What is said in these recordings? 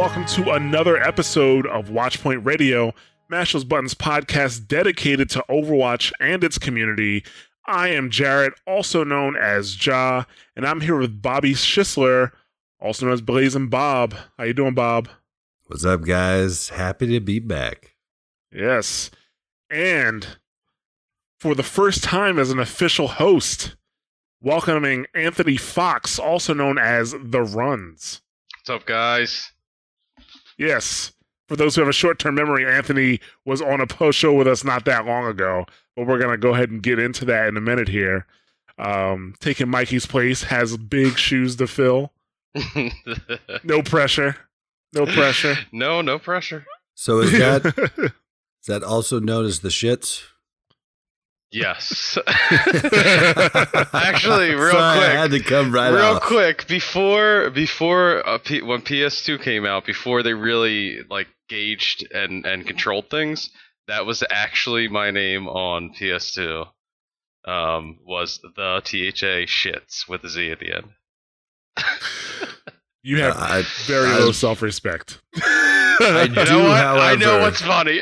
Welcome to another episode of Watchpoint Radio, Mash Those Buttons podcast dedicated to Overwatch and its community. I am Jarrett, also known as Ja, and I'm here with Bobby Schisler, also known as Blazing Bob. How you doing, Bob? What's up, guys? Happy to be back. Yes. And for the first time as an official host, welcoming Anthony Fox, also known as The Runs. What's up, guys? Yes. For those who have a short term memory, Anthony was on a post show with us not that long ago, but we're going to go ahead and get into that in a minute here. Um, taking Mikey's place has big shoes to fill. No pressure. No pressure. no, no pressure. So is that is that also known as the shits? Yes. Actually, real Sorry, quick. I had to come right real off. quick before before uh, P- when PS2 came out, before they really like gauged and and controlled things, that was actually my name on PS2. Um, was the THA shits with a Z at the end. you have I- very I- low self respect. I You do, know what? I know what's funny.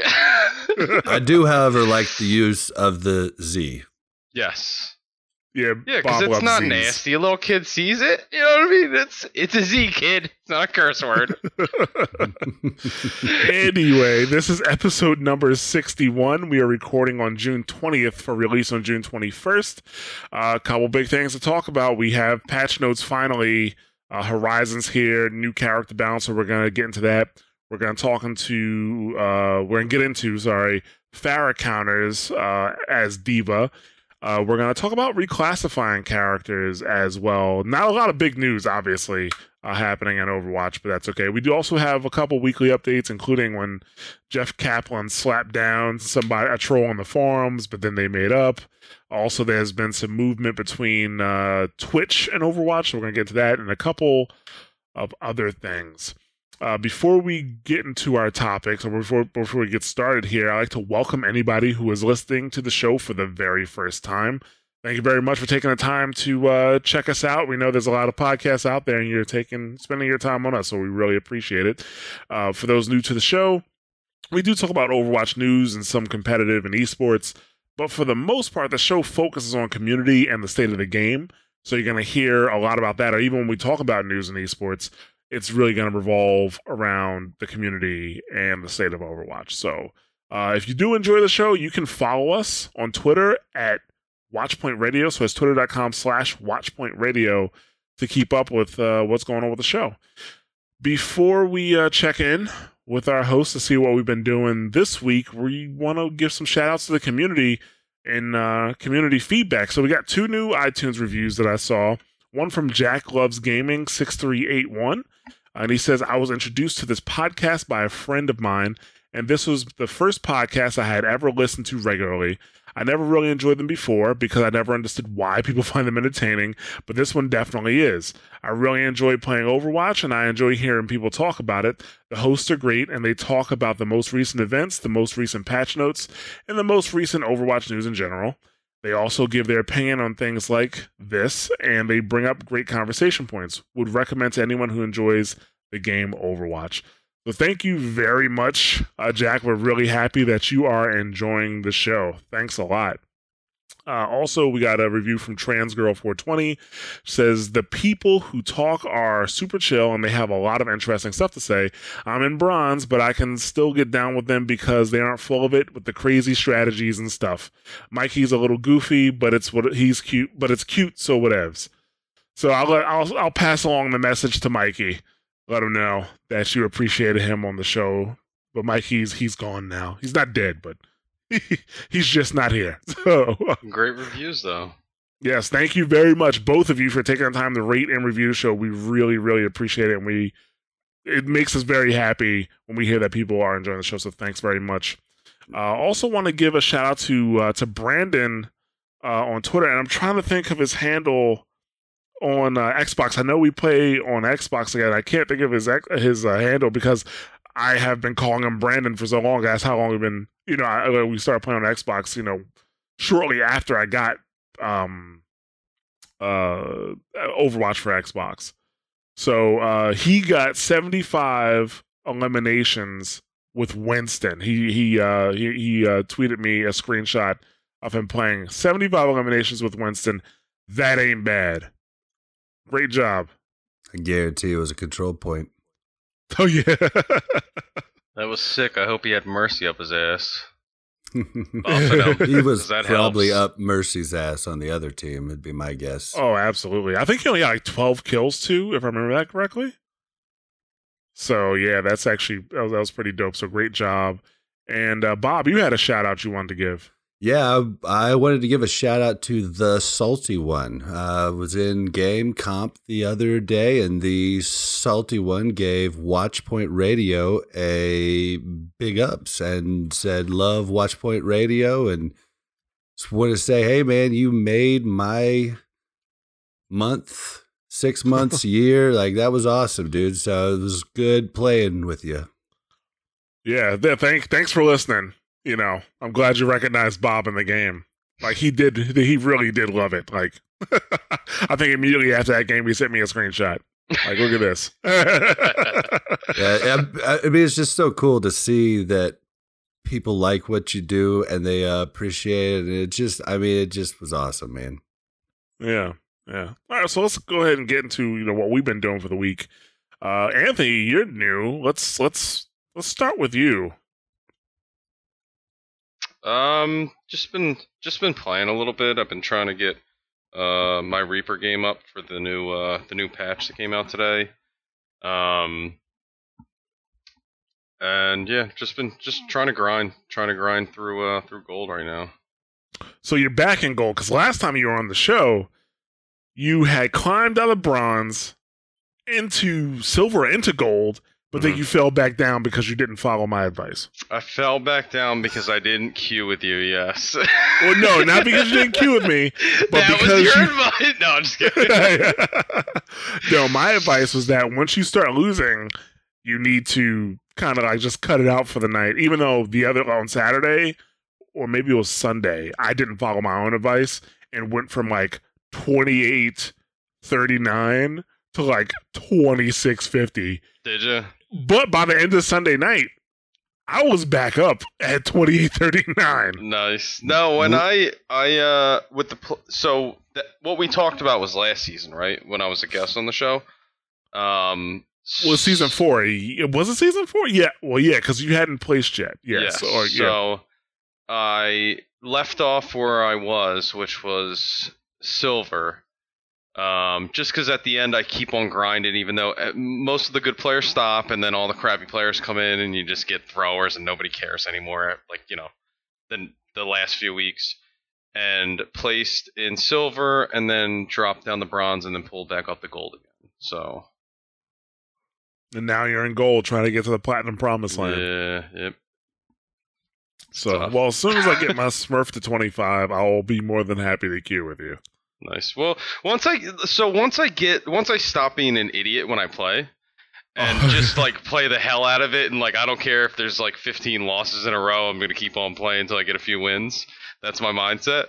I do, however, like the use of the Z. yes. Yeah, Yeah, because Bob it's not Zs. nasty. A little kid sees it. You know what I mean? It's it's a Z kid. It's not a curse word. anyway, this is episode number 61. We are recording on June 20th for release on June 21st. Uh, a couple big things to talk about. We have patch notes finally, uh, Horizons here, new character balance, so we're going to get into that. We're going to talk into, uh, we're going to get into, sorry, Pharah counters uh, as D.Va. Uh, we're going to talk about reclassifying characters as well. Not a lot of big news, obviously, uh, happening in Overwatch, but that's okay. We do also have a couple weekly updates, including when Jeff Kaplan slapped down somebody, a troll on the forums, but then they made up. Also, there's been some movement between uh, Twitch and Overwatch, so we're going to get to that and a couple of other things. Uh, before we get into our topics, or before before we get started here, I'd like to welcome anybody who is listening to the show for the very first time. Thank you very much for taking the time to uh, check us out. We know there's a lot of podcasts out there, and you're taking spending your time on us, so we really appreciate it. Uh, for those new to the show, we do talk about Overwatch news and some competitive and esports, but for the most part, the show focuses on community and the state of the game. So you're going to hear a lot about that, or even when we talk about news and esports, it's really going to revolve around the community and the state of Overwatch. So uh, if you do enjoy the show, you can follow us on Twitter at Watchpoint Radio. So it's twitter.com slash Watchpoint Radio to keep up with uh, what's going on with the show. Before we uh, check in with our host to see what we've been doing this week, we want to give some shout outs to the community and uh, community feedback. So we got two new iTunes reviews that I saw. One from Jack Loves Gaming 6381. And he says, I was introduced to this podcast by a friend of mine, and this was the first podcast I had ever listened to regularly. I never really enjoyed them before because I never understood why people find them entertaining, but this one definitely is. I really enjoy playing Overwatch and I enjoy hearing people talk about it. The hosts are great and they talk about the most recent events, the most recent patch notes, and the most recent Overwatch news in general. They also give their opinion on things like this, and they bring up great conversation points. Would recommend to anyone who enjoys the game Overwatch. So thank you very much, uh, Jack. We're really happy that you are enjoying the show. Thanks a lot. Uh, also, we got a review from Transgirl420. Says the people who talk are super chill and they have a lot of interesting stuff to say. I'm in bronze, but I can still get down with them because they aren't full of it with the crazy strategies and stuff. Mikey's a little goofy, but it's what he's cute, but it's cute, so whatevs. So I'll let, I'll I'll pass along the message to Mikey. Let him know that you appreciated him on the show. But Mikey's he's gone now. He's not dead, but he's just not here. So Great reviews though. yes, thank you very much, both of you, for taking the time to rate and review the show. We really, really appreciate it, and we it makes us very happy when we hear that people are enjoying the show. So thanks very much. Uh, also, want to give a shout out to uh, to Brandon uh, on Twitter, and I'm trying to think of his handle on uh, Xbox. I know we play on Xbox again. I can't think of his his uh, handle because I have been calling him Brandon for so long. That's how long we've been. You know, I, we started playing on Xbox. You know, shortly after I got um uh Overwatch for Xbox. So uh he got 75 eliminations with Winston. He he uh he, he uh tweeted me a screenshot of him playing 75 eliminations with Winston. That ain't bad. Great job. I guarantee it was a control point. Oh yeah. That was sick. I hope he had mercy up his ass. he was that probably helps. up Mercy's ass on the other team. Would be my guess. Oh, absolutely. I think he only had like 12 kills too, if I remember that correctly. So yeah, that's actually that was, that was pretty dope. So great job. And uh, Bob, you had a shout out you wanted to give. Yeah, I wanted to give a shout out to the salty one. Uh, was in game comp the other day, and the salty one gave Watchpoint Radio a big ups and said, "Love Watchpoint Radio," and just want to say, hey man, you made my month, six months, year. Like that was awesome, dude. So it was good playing with you. Yeah, th- thank thanks for listening. You know, I'm glad you recognized Bob in the game. Like he did, he really did love it. Like I think immediately after that game, he sent me a screenshot. Like, look at this. yeah, I, I mean, it's just so cool to see that people like what you do and they uh, appreciate it. And it just, I mean, it just was awesome, man. Yeah, yeah. All right, so let's go ahead and get into you know what we've been doing for the week. Uh, Anthony, you're new. Let's let's let's start with you. Um, just been just been playing a little bit. I've been trying to get uh my Reaper game up for the new uh the new patch that came out today. Um, and yeah, just been just trying to grind, trying to grind through uh through gold right now. So you're back in gold because last time you were on the show, you had climbed out of bronze into silver into gold, but then Mhm. you fell back down because you didn't follow my advice. I fell back down because I didn't queue with you. Yes. Well, no, not because you didn't queue with me, but that because was your you- advice. No, I'm just kidding. no, my advice was that once you start losing, you need to kind of like just cut it out for the night. Even though the other on Saturday, or maybe it was Sunday, I didn't follow my own advice and went from like 28 39 to like 26 50. Did you? But by the end of Sunday night, I was back up at 28 39. Nice. No, when I I uh with the pl- so that, what we talked about was last season, right? When I was a guest on the show. Um. Well, season four. It Was it season four? Yeah. Well, yeah, because you hadn't placed yet. Yes. Yes. Or, yeah. So I left off where I was, which was silver. Um, just because at the end I keep on grinding, even though uh, most of the good players stop, and then all the crappy players come in, and you just get throwers, and nobody cares anymore. Like you know, then the last few weeks, and placed in silver, and then dropped down the bronze, and then pulled back up the gold again. So And now you're in gold trying to get to the platinum promised land. yeah, yep. So, tough. well, as soon as I get my Smurf to 25, I'll be more than happy to queue with you. Nice. Well, once I so once I get once I stop being an idiot when I play and Oh. just like play the hell out of it and like I don't care if there's like 15 losses in a row, I'm going to keep on playing until I get a few wins. That's my mindset.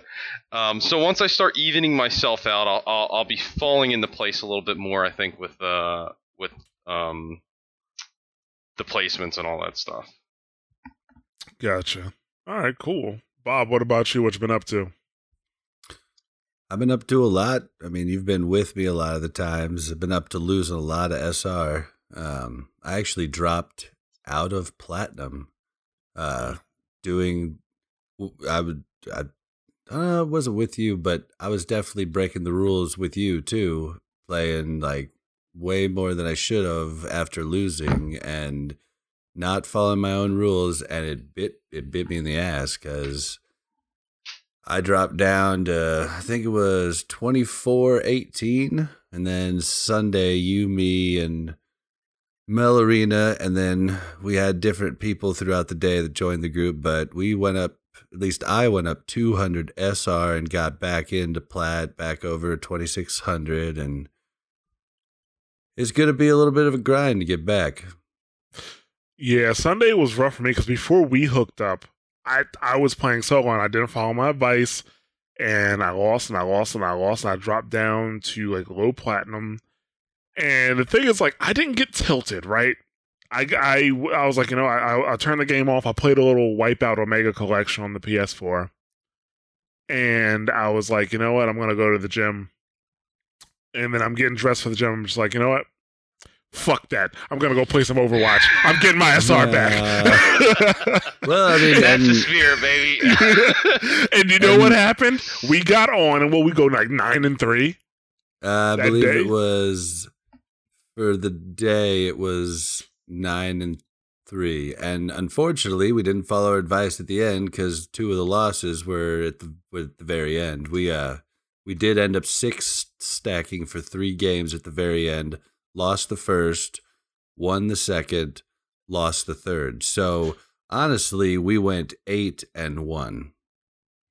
Um, so once I start evening myself out, I'll, I'll I'll be falling into place a little bit more. I think with uh with um the placements and all that stuff. Gotcha. All right, cool. Bob, what about you? What you been up to? I've been up to a lot. I mean, you've been with me a lot of the times. I've been up to losing a lot of SR. Um, I actually dropped out of platinum, uh, doing. I would. I, I wasn't with you, but I was definitely breaking the rules with you too. playing like way more than I should have after losing and not following my own rules, and it bit it bit me in the ass because I dropped down to I think it was 24-18 and then Sunday you me and Melarena, and then we had different people throughout the day that joined the group but we went up at least I went up 200 SR and got back into plat back over 2600 and it's going to be a little bit of a grind to get back. Yeah, Sunday was rough for me because before we hooked up, I I was playing solo and I didn't follow my advice, and I lost and I lost and I lost and I dropped down to like low platinum. And the thing is, like, I didn't get tilted, right? I, I, I was like, you know, I, I, I turned the game off. I played a little Wipeout Omega Collection on the PS4. And I was like, you know what? I'm going to go to the gym. And then I'm getting dressed for the gym. I'm just like, you know what? Fuck that. I'm going to go play some Overwatch. I'm getting my SR back. Well, I mean, That's the and, sphere, baby. and you know what happened? We got on and well, we go like nine and three. uh, I believe day? it was for the day. It was nine and three, and unfortunately, we didn't follow our advice at the end because two of the losses were at the were at the very end. We uh we did end up six stacking for three games at the very end. Lost the first, won the second, lost the third. So honestly, we went eight and one.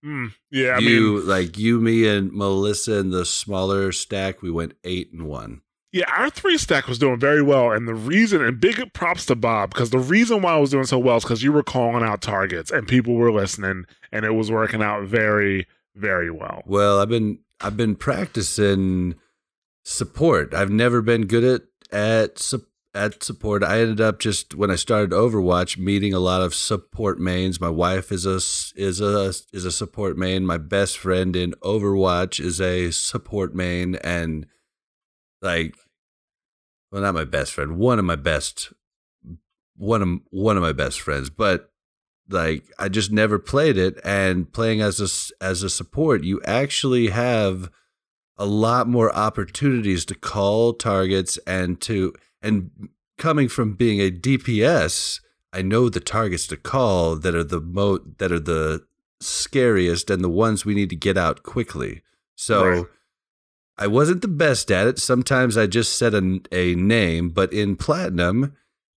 Hmm. yeah, I you mean, like you, me, and Melissa in the smaller stack. We went eight and one. yeah, our three stack was doing very well. And the reason, and big props to Bob, because the reason why I was doing so well is because you were calling out targets and people were listening and it was working out very, very well. Well, I've been I've been practicing support. I've never been good at at su- at support. I ended up just when I started Overwatch meeting a lot of support mains. My wife is a is a is a support main. My best friend in Overwatch is a support main, and like, well, not my best friend. One of my best one of one of my best friends, but like I just never played it and playing as a as a support you actually have a lot more opportunities to call targets and to and coming from being a DPS I know the targets to call that are the mo that are the scariest and the ones we need to get out quickly so Right. I wasn't the best at it sometimes I just said a, a name but in platinum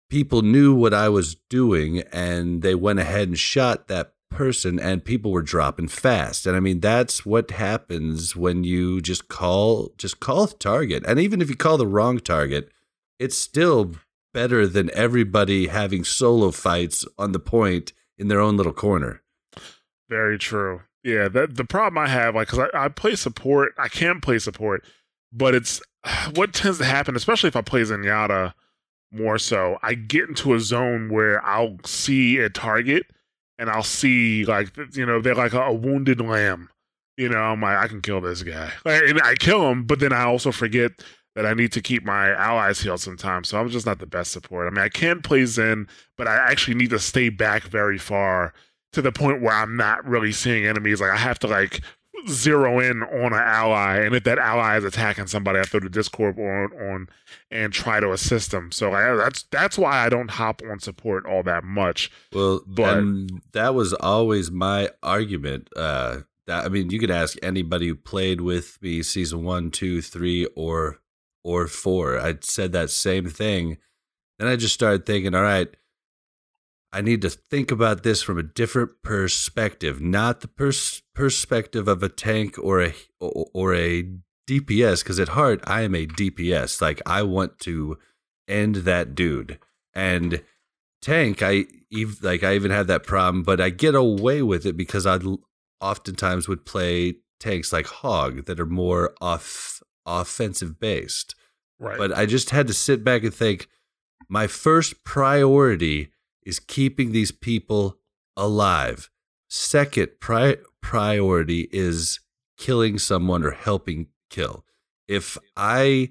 people knew what I was doing and they went ahead and shot that person and people were dropping fast. And I mean that's what happens when you just call just call the target. And even if you call the wrong target, it's still better than everybody having solo fights on the point in their own little corner. Very true. Yeah, that the problem I have, like, because I, I play support, I can play support, but it's what tends to happen, especially if I play Zenyatta more so. I get into a zone where I'll see a target and I'll see like you know they're like a, a wounded lamb. You know, I'm like I can kill this guy, Like, and I kill him, but then I also forget that I need to keep my allies healed sometimes. So I'm just not the best support. I mean, I can play Zen, but I actually need to stay back very far to the point where I'm not really seeing enemies. Like I have to like zero in on an ally, and if that ally is attacking somebody, I throw the Discord on on and try to assist them. So like, that's that's why I don't hop on support all that much. Well, But- that was always my argument. Uh, that I mean, you could ask anybody who played with me season one, two, three, or or four. I said that same thing. Then I just started thinking, all right, I need to think about this from a different perspective, not the pers- perspective of a tank or a or, or a DPS. Because at heart, I am a DPS. Like I want to end that dude and tank i ev- like i even have that problem but i get away with it because I oftentimes would play tanks like hog that are more off offensive based Right. but i just had to sit back and think my first priority is keeping these people alive second pri- priority is killing someone or helping kill if i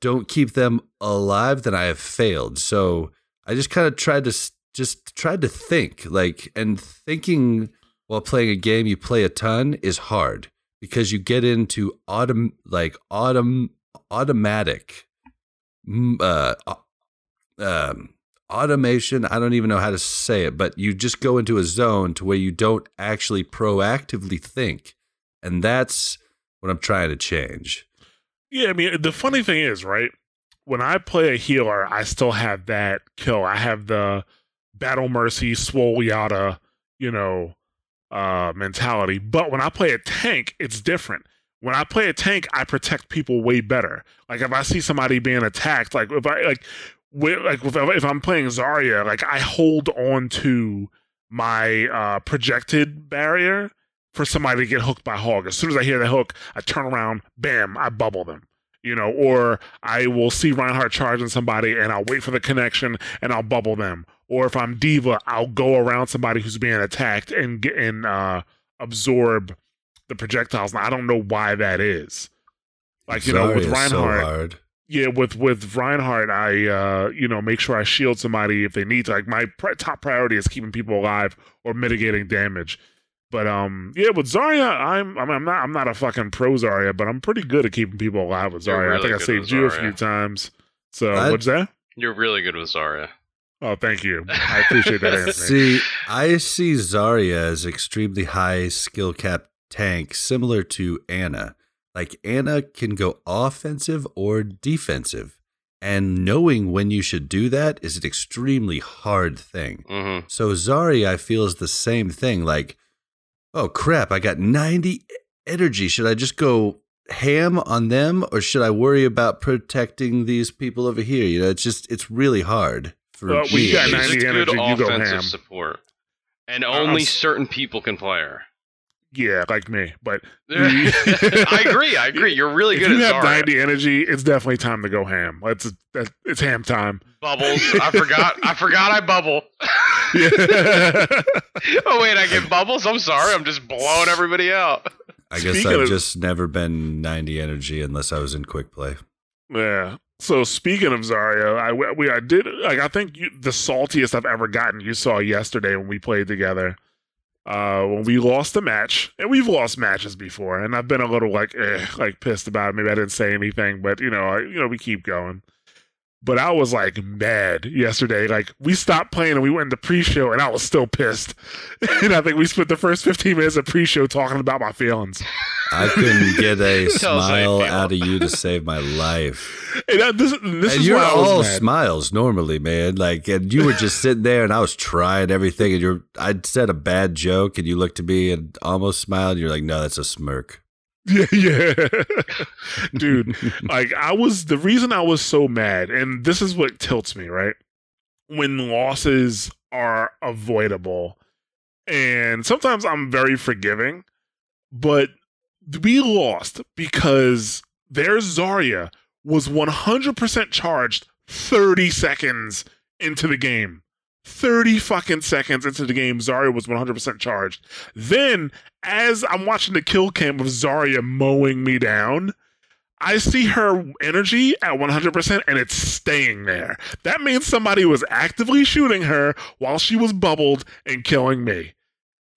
don't keep them alive, then I have failed. So I just kind of tried to just tried to think like, and thinking while playing a game you play a ton is hard because you get into autom like autom automatic uh, um, automation. I don't even know how to say it, but you just go into a zone to where you don't actually proactively think. And that's what I'm trying to change. Yeah, I mean, the funny thing is, right? When I play a healer, I still have that kill. I have the battle mercy, swole yada, you know, uh, mentality. But when I play a tank, it's different. When I play a tank, I protect people way better. Like if I see somebody being attacked, like if I like, like if, if I'm playing Zarya, like I hold on to my uh, projected barrier for somebody to get hooked by hog. As soon as I hear the hook, I turn around, bam, I bubble them. You know, or I will see Reinhardt charging somebody and I'll wait for the connection and I'll bubble them. Or if I'm D.Va, I'll go around somebody who's being attacked and get and uh, absorb the projectiles. And I don't know why that is. Like you know, with so Reinhardt, hard. Yeah, with with Reinhardt, I uh, you know make sure I shield somebody if they need to. Like my pri top priority is keeping people alive or mitigating damage. But um, yeah, with Zarya, I'm I mean, I'm not I'm not a fucking pro Zarya, but I'm pretty good at keeping people alive with You're Zarya. I think I saved you a few times. So I- what's that? You're really good with Zarya. Oh, thank you. I appreciate that, Anthony. See, I see Zarya as extremely high skill cap tank, similar to Ana. Like Ana can go offensive or defensive, and knowing when you should do that is an extremely hard thing. Mm-hmm. So Zarya, I feel, is the same thing. Like, oh crap, I got 90 energy. Should I just go ham on them or should I worry about protecting these people over here? You know, it's just, it's really hard for Uh, well, me. you got at Nice. least. She's a 90 good energy, you go offensive ham. support, and Uh, only I'm certain people can play her. Yeah, like me. But I agree. I agree. You're really if good you at have Zarya. 90 energy, it's definitely time to go ham. It's it's, it's ham time. Bubbles. I forgot. I forgot. I bubble. Yeah. oh wait, I get bubbles. I'm sorry. I'm just blowing everybody out. I guess Speaking I've of- just never been 90 energy unless I was in quick play. Yeah. So speaking of Zarya, I we I did like I think you, the saltiest I've ever gotten. You saw yesterday when we played together. Uh, when we lost the match, and we've lost matches before, and I've been a little like, eh, like pissed about it. Maybe I didn't say anything, but you know, I, you know, we keep going. But I was like mad yesterday. Like we stopped playing and we went into pre-show, and I was still pissed. and I think we spent the first fifteen minutes of pre-show talking about my feelings. I couldn't get a Tell us how you smile out of you to save my life. And uh, this, this and is you're why I was all smiles normally, man. Like, and you were just sitting there, and I was trying everything, and you're. I'd said a bad joke, and you looked at me and almost smiled. And you're like, "No, that's a smirk." Yeah, yeah. Dude, like I was the reason I was so mad, and this is what tilts me, right? When losses are avoidable. And sometimes I'm very forgiving, but we lost because their Zarya was 100% charged 30 seconds into the game. 30 fucking seconds into the game, Zarya was 100% charged. Then, as I'm watching the kill cam of Zarya mowing me down, I see her energy at 100% and it's staying there. That means somebody was actively shooting her while she was bubbled and killing me.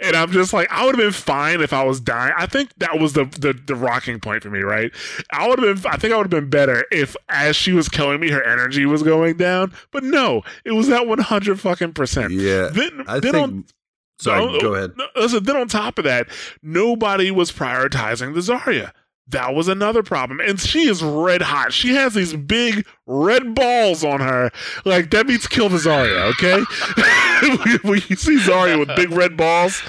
And I'm just like, I would have been fine if I was dying. I think that was the, the the rocking point for me, right? I would have been, I think I would have been better if, as she was killing me, her energy was going down. But no, it was that 100 fucking percent. Yeah, Then, I then think. on sorry, no, go ahead. no, listen, then on top of that, nobody was prioritizing the Zarya. That was another problem. And she is red hot. She has these big red balls on her. Like, that means kill the Zarya, okay? when you see Zarya with big red balls,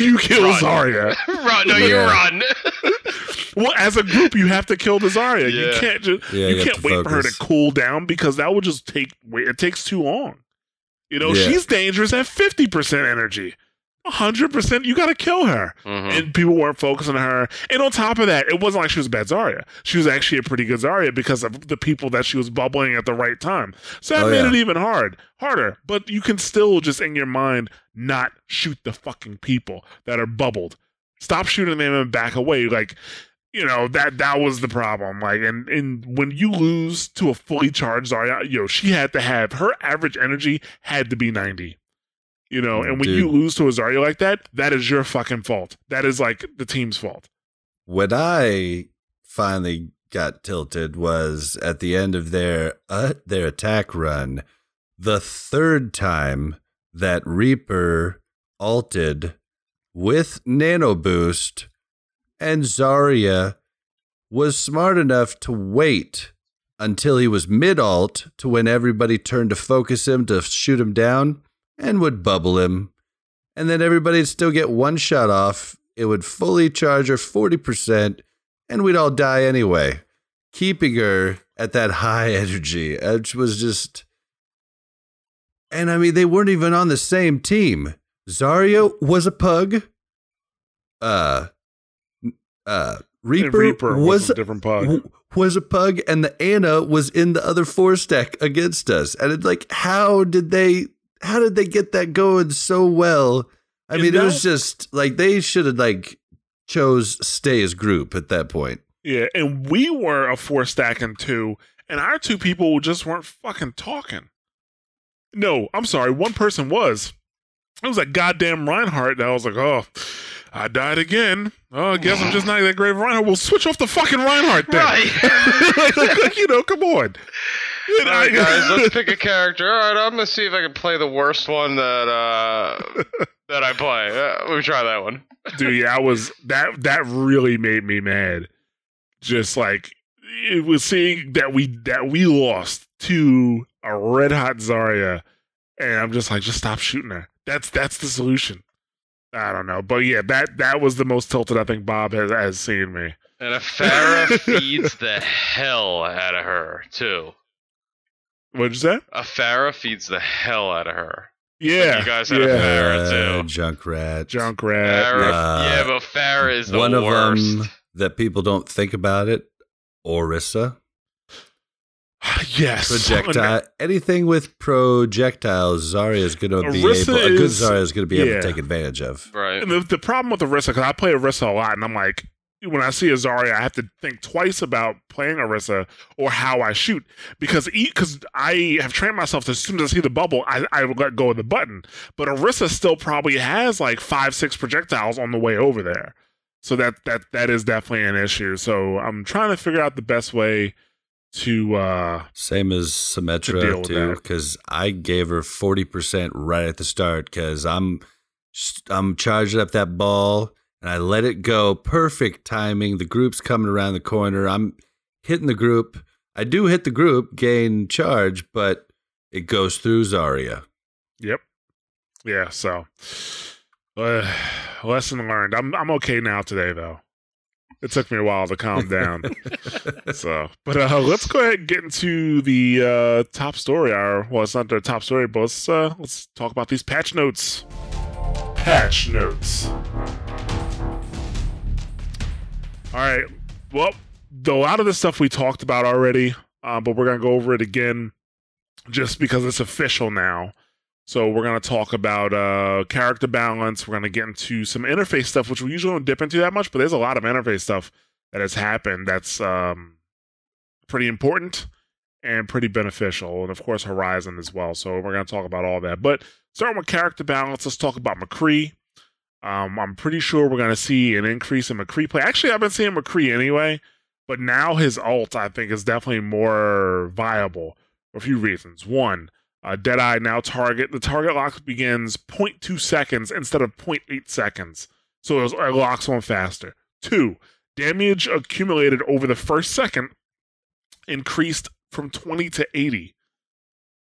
you kill Run. Zarya. run. No, you Yeah. run. Well, as a group, you have to kill the Zarya. You can't just Yeah, you you can't to wait for her to cool down because that would just take it takes too long. You know, Yeah. she's dangerous at 50% energy. 100% you got to kill her. Mhm. And people weren't focusing on her. And on top of that, it wasn't like she was a bad Zarya. She was actually a pretty good Zarya because of the people that she was bubbling at the right time. So that Oh, made yeah. it even hard, harder. But you can still just in your mind not shoot the fucking people that are bubbled. Stop shooting them and back away. Like, you know, that that was the problem. Like, and and when you lose to a fully charged Zarya, yo, she had to have her average energy had to be 90. You know, and when Dude. you lose to a Zarya like that, that is your fucking fault. That is like the team's fault. when I finally got tilted was at the end of their uh, their attack run, the third time that Reaper alted with Nano Boost, and Zarya was smart enough to wait until he was mid alt to when everybody turned to focus him to shoot him down and would bubble him. And then everybody'd still get one shot off. It would fully charge her 40%, and we'd all die anyway. Keeping her at that high energy, which was just. And I mean, they weren't even on the same team. Zarya was a pug. Uh, uh, Reaper, Reaper was, was a different pug. was a pug and the Ana was in the other four stack against us. And it's like, how did they how did they get that going so well? I You mean, it was just like they should have like chose stay as group at that point. Yeah, and we were a four stack and two, and our two people just weren't fucking talking. No, I'm sorry, one person was. It was that goddamn Reinhardt that I was like, oh, I died again. Oh, I guess I'm just not that great of Reinhardt. We'll switch off the fucking Reinhardt then. Right. like, like, you know, come on. All right, guys, let's pick a character. All right, I'm gonna see if I can play the worst one that uh that I play. Uh, let me try that one. dude yeah i was that that really made me mad just like it was seeing that we that we lost to a red hot Zarya, and i'm just like just stop shooting her that's that's the solution i don't know but yeah that that was the most tilted i think bob has has seen me And a Pharah feeds the hell out of her too. What'd you say A Pharah feeds the hell out of her. yeah you guys had a yeah Pharah, Uh, too. Junkrat. junkrat Pharah, Uh, yeah, but Pharah is the One of them that people don't think about it. Orisa. yes Projectile. Anything with projectiles, Zarya is going to be Orisa able. A good Zarya is going to be able to take advantage of. Right. And the, the problem with Orisa, because I play Orisa a lot, and I'm like, when I see a Zarya, I have to think twice about playing Orisa or how I shoot because because I have trained myself to as soon as I see the bubble, I, I let go of the button. But Orisa still probably has like five, six projectiles on the way over there, so that that that is definitely an issue. So I'm trying to figure out the best way to. uh Same as Symmetra with too, because I gave her forty percent right at the start because I'm I'm charging up that ball and I let it go. Perfect timing. The group's coming around the corner. I'm hitting the group. I do hit the group, gain charge, but it goes through Zarya. Yep. Yeah. So, uh, lesson learned. I'm I'm okay now today though. It took me a while to calm down. so, but uh, let's go ahead and get into the uh, top story. Our well, it's not the top story, but let's uh, let's talk about these patch notes. Patch notes. All right. Well, a lot of the stuff we talked about already, uh, but we're gonna go over it again, just because it's official now. So we're gonna talk about uh, character balance. We're gonna get into some interface stuff, which we usually don't dip into that much, but there's a lot of interface stuff that has happened that's um, pretty important and pretty beneficial, and of course Horizon as well. So we're gonna talk about all that. But starting with character balance, let's talk about McCree. Um, I'm pretty sure we're gonna see an increase in McCree play. Actually, I've been seeing McCree anyway, but now his ult I think is definitely more viable for a few reasons. One, uh, Deadeye now target the target lock begins 0.2 seconds instead of 0.8 seconds, so it it locks on faster. Two, damage accumulated over the first second increased from 20 to 80.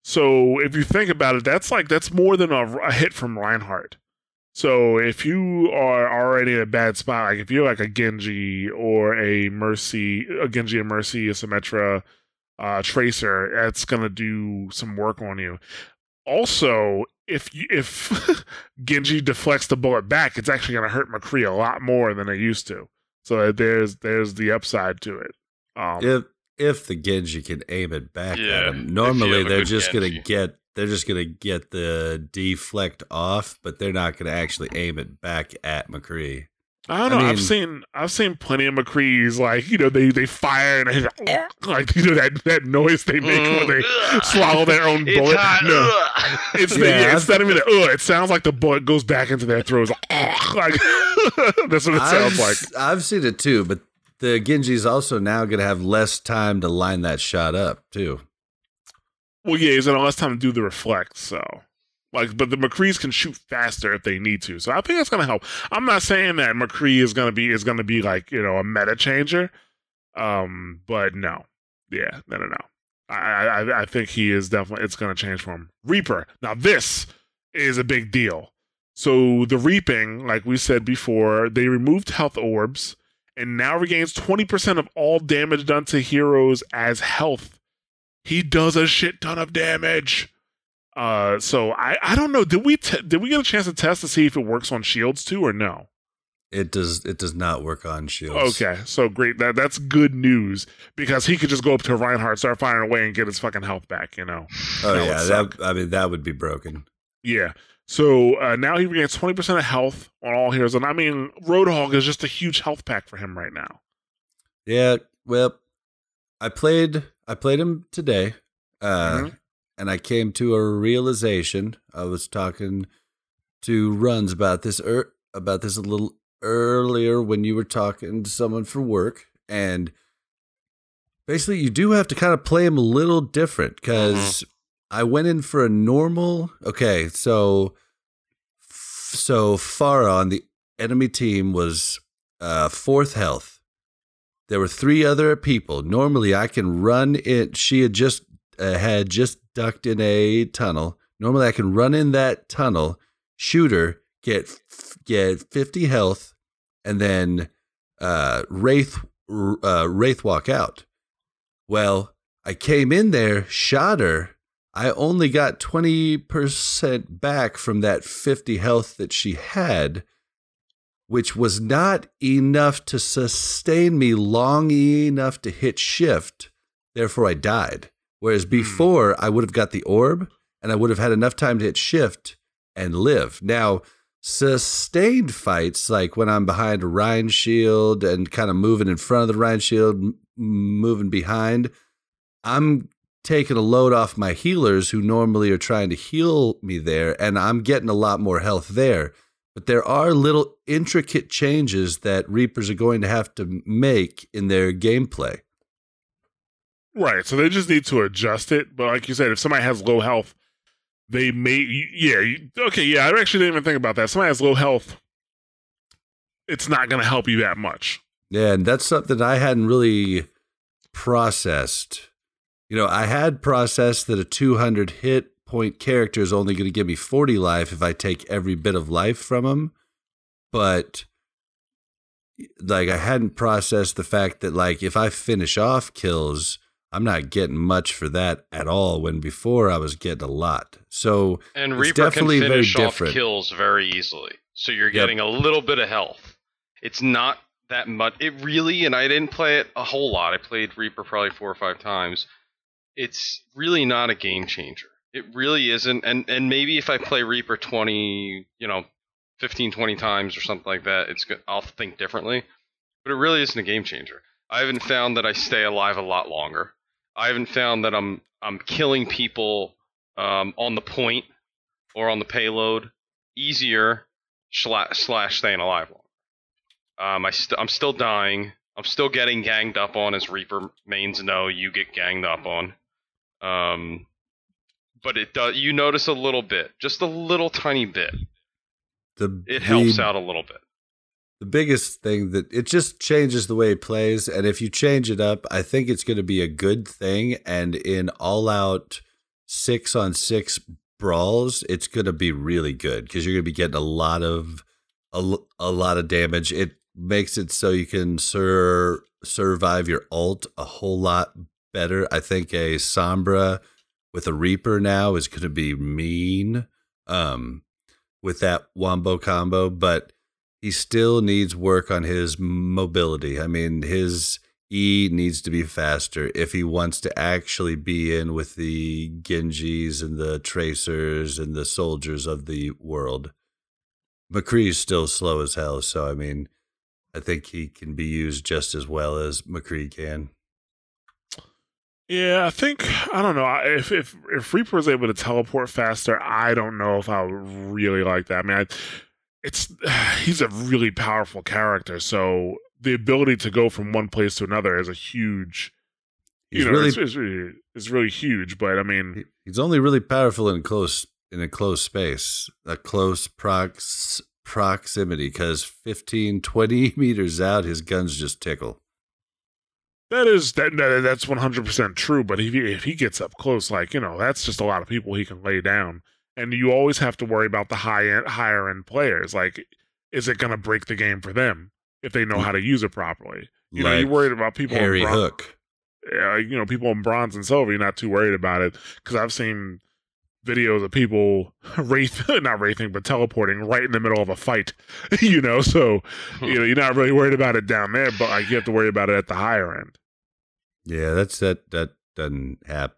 So if you think about it, that's like that's more than a, a hit from Reinhardt. So if you are already in a bad spot, like if you're like a Genji or a Mercy, a Genji, a Mercy, a Symmetra, uh, Tracer, that's gonna do some work on you. Also, if you, if Genji deflects the bullet back, it's actually gonna hurt McCree a lot more than it used to. So there's there's the upside to it. Um, if if the Genji can aim it back Yeah, at him, normally they're just Genji. gonna get they're just gonna get the deflect off, but they're not gonna actually aim it back at McCree. I don't I know. I have mean- seen I've seen plenty of McCrees like you know they they fire and they, like you know that that noise they make when they Mm. swallow their own It's bullet. hot. No, Ugh. it's the, Yeah, yeah, it's not even the, ugh, It sounds like the bullet goes back into their throats. Like, like that's what it sounds I've, like. I've seen it too, but the Genji's also now going to have less time to line that shot up too. Well, yeah, he's gonna less time to do the reflect. So, like, but the McCrees can shoot faster if they need to. So I think that's gonna help. I'm not saying that McCree is gonna be is gonna be like you know a meta changer. Um, but no, yeah, no, no, no. I, I, I think he is definitely. It's to change for him. Reaper. Now this is a big deal. So the reaping, like we said before, they removed health orbs and now regains twenty percent of all damage done to heroes as health. He does a shit ton of damage. Uh, so I, I don't know. Did we t- did we get a chance to test to see if it works on shields too or no? It does. It does not work on shields. Okay, so great. That that's good news because he could just go up to Reinhardt, start firing away, and get his fucking health back. You know. Oh That yeah. That, I mean, that would be broken. Yeah. So uh, now he regains twenty percent of health on all heroes, and I mean, Roadhog is just a huge health pack for him right now. Yeah. Well, I played. I played him today, uh, Mhm. and I came to a realization. I was talking to Runs about this er, about this a little earlier when you were talking to someone for work, and basically, you do have to kind of play him a little different because I went in for a normal. Okay, so so far on the enemy team was uh, fourth health. There were three other people. Normally, I can run it. She had just uh, had just ducked in a tunnel. Normally, I can run in that tunnel, shoot her, get get fifty health, and then uh, wraith uh, wraith walk out. Well, I came in there, shot her. I only got 20% back from that 50 health that she had, which was not enough to sustain me long enough to hit shift. Therefore, I died. Whereas hmm. before, I would have got the orb and I would have had enough time to hit shift and live. Now, sustained fights, like when I'm behind a Rhine shield and kind of moving in front of the Rhine shield, m- moving behind, I'm taking a load off my healers who normally are trying to heal me there, and I'm getting a lot more health there. But there are little intricate changes that Reapers are going to have to make in their gameplay. Right. So they just need to adjust it. But like you said, if somebody has low health, they may. Yeah. Okay. Yeah. I actually didn't even think about that. If somebody has low health. It's not going to help you that much. Yeah, and that's something I hadn't really processed. You know, I had processed that a 200 hit point character is only going to give me 40 life if I take every bit of life from him. But like I hadn't processed the fact that like if I finish off kills, I'm not getting much for that at all when before I was getting a lot. So And It's Reaper can definitely very finish off different. kills very easily. So you're Yep. getting a little bit of health. It's not that much. It really, and I didn't play it a whole lot. I played Reaper probably four or five times. It's really not a game changer. It really isn't. And and maybe if I play Reaper 20, you know, 15, 20 times or something like that, it's good. I'll think differently. But it really isn't a game changer. I haven't found that I stay alive a lot longer. I haven't found that I'm I'm killing people um, on the point or on the payload easier slash, slash staying alive longer. Um, I st- I'm still dying. I'm still getting ganged up on, as Reaper mains know. You get ganged up on. Um, but it does. You notice a little bit, just a little tiny bit. the It helps the- out a little bit. the biggest thing that it just changes the way it plays and if you change it up i think it's going to be a good thing and in all out six on six brawls it's going to be really good because you're going to be getting a lot of a, a lot of damage it makes it so you can sur- survive your ult a whole lot better i think a sombra with a reaper now is going to be mean um with that wombo combo but he still needs work on his mobility. I mean, his E needs to be faster if he wants to actually be in with the Genjis and the Tracers and the soldiers of the world. McCree's still slow as hell, so I mean, I think he can be used just as well as McCree can. Yeah, I think I don't know if if if Reaper was able to teleport faster. I don't know if I would really like that. I mean, I, it's he's a really powerful character, so the ability to go from one place to another is a huge. He's you know, really it's, it's, really, it's really huge. But I mean, he's only really powerful in close in a close space, a close prox proximity, because 15, 20 meters out, his guns just tickle. That is that, that that's one hundred percent true. But if he, if he gets up close, like you know, that's just a lot of people he can lay down. And you always have to worry about the high end, higher end players. Like, is it going to break the game for them if they know how to use it properly? You know, you're worried about people. in Harry bron- Hook. uh, you know, people in bronze and silver. You're not too worried about it because I've seen videos of people wraith, not wraithing, but teleporting right in the middle of a fight. you know, so you know, you're not really worried about it down there, but like you have to worry about it at the higher end. Yeah, that's that that doesn't happen.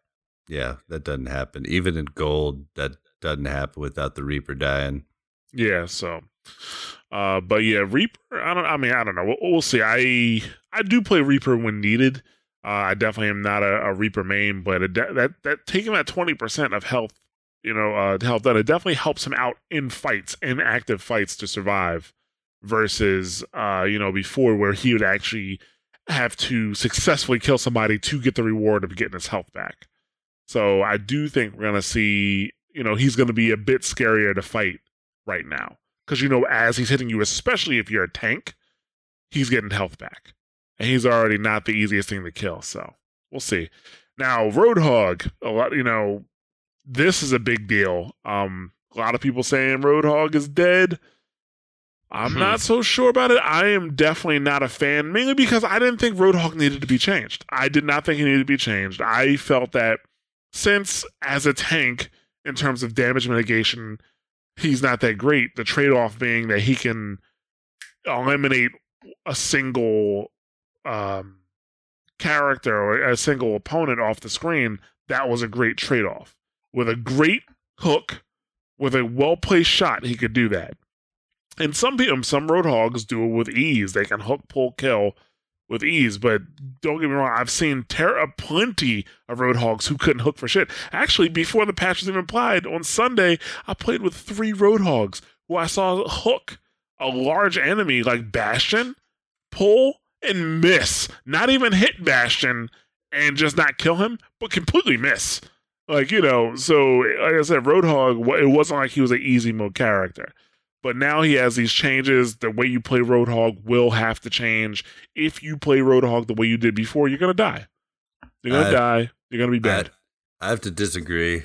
Yeah, that doesn't happen. Even in gold, that doesn't happen without the Reaper dying. Yeah, so uh but yeah, Reaper, I don't I mean, I don't know. We'll, we'll see. I I do play Reaper when needed. Uh I definitely am not a, a Reaper main, but it, de- that that taking that 20% of health, you know, uh help that it definitely helps him out in fights, in active fights to survive versus uh you know, before where he would actually have to successfully kill somebody to get the reward of getting his health back. So I do think we're going to see, you know, he's going to be a bit scarier to fight right now. Because you know as he's hitting you especially if you're a tank he's getting health back. And he's already not the easiest thing to kill so we'll see. Now roadhog a lot you know this is a big deal um a lot of people saying roadhog is dead i'm Hmm. not so sure about it i am definitely not a fan mainly because i didn't think roadhog needed to be changed i did not think he needed to be changed i felt that since as a tank in terms of damage mitigation he's not that great. The trade off being that he can eliminate a single um, character or a single opponent off the screen. That was a great trade off. With a great hook, with a well placed shot, he could do that. And some people, um, some roadhogs do it with ease. They can hook, pull, kill with ease. But don't get me wrong, I've seen ter- plenty of roadhogs who couldn't hook for shit. Actually, before the patch was even applied on Sunday, I played with three roadhogs who I saw hook a large enemy like Bastion, pull, and miss. Not even hit Bastion and just not kill him, but completely miss. Like, you know, so like I said, Roadhog, it wasn't like he was an easy mode character. But now he has these changes. The way you play Roadhog will have to change. If you play Roadhog the way you did before, you're going to die. You're going to I- die. You're going to be bad. I have to disagree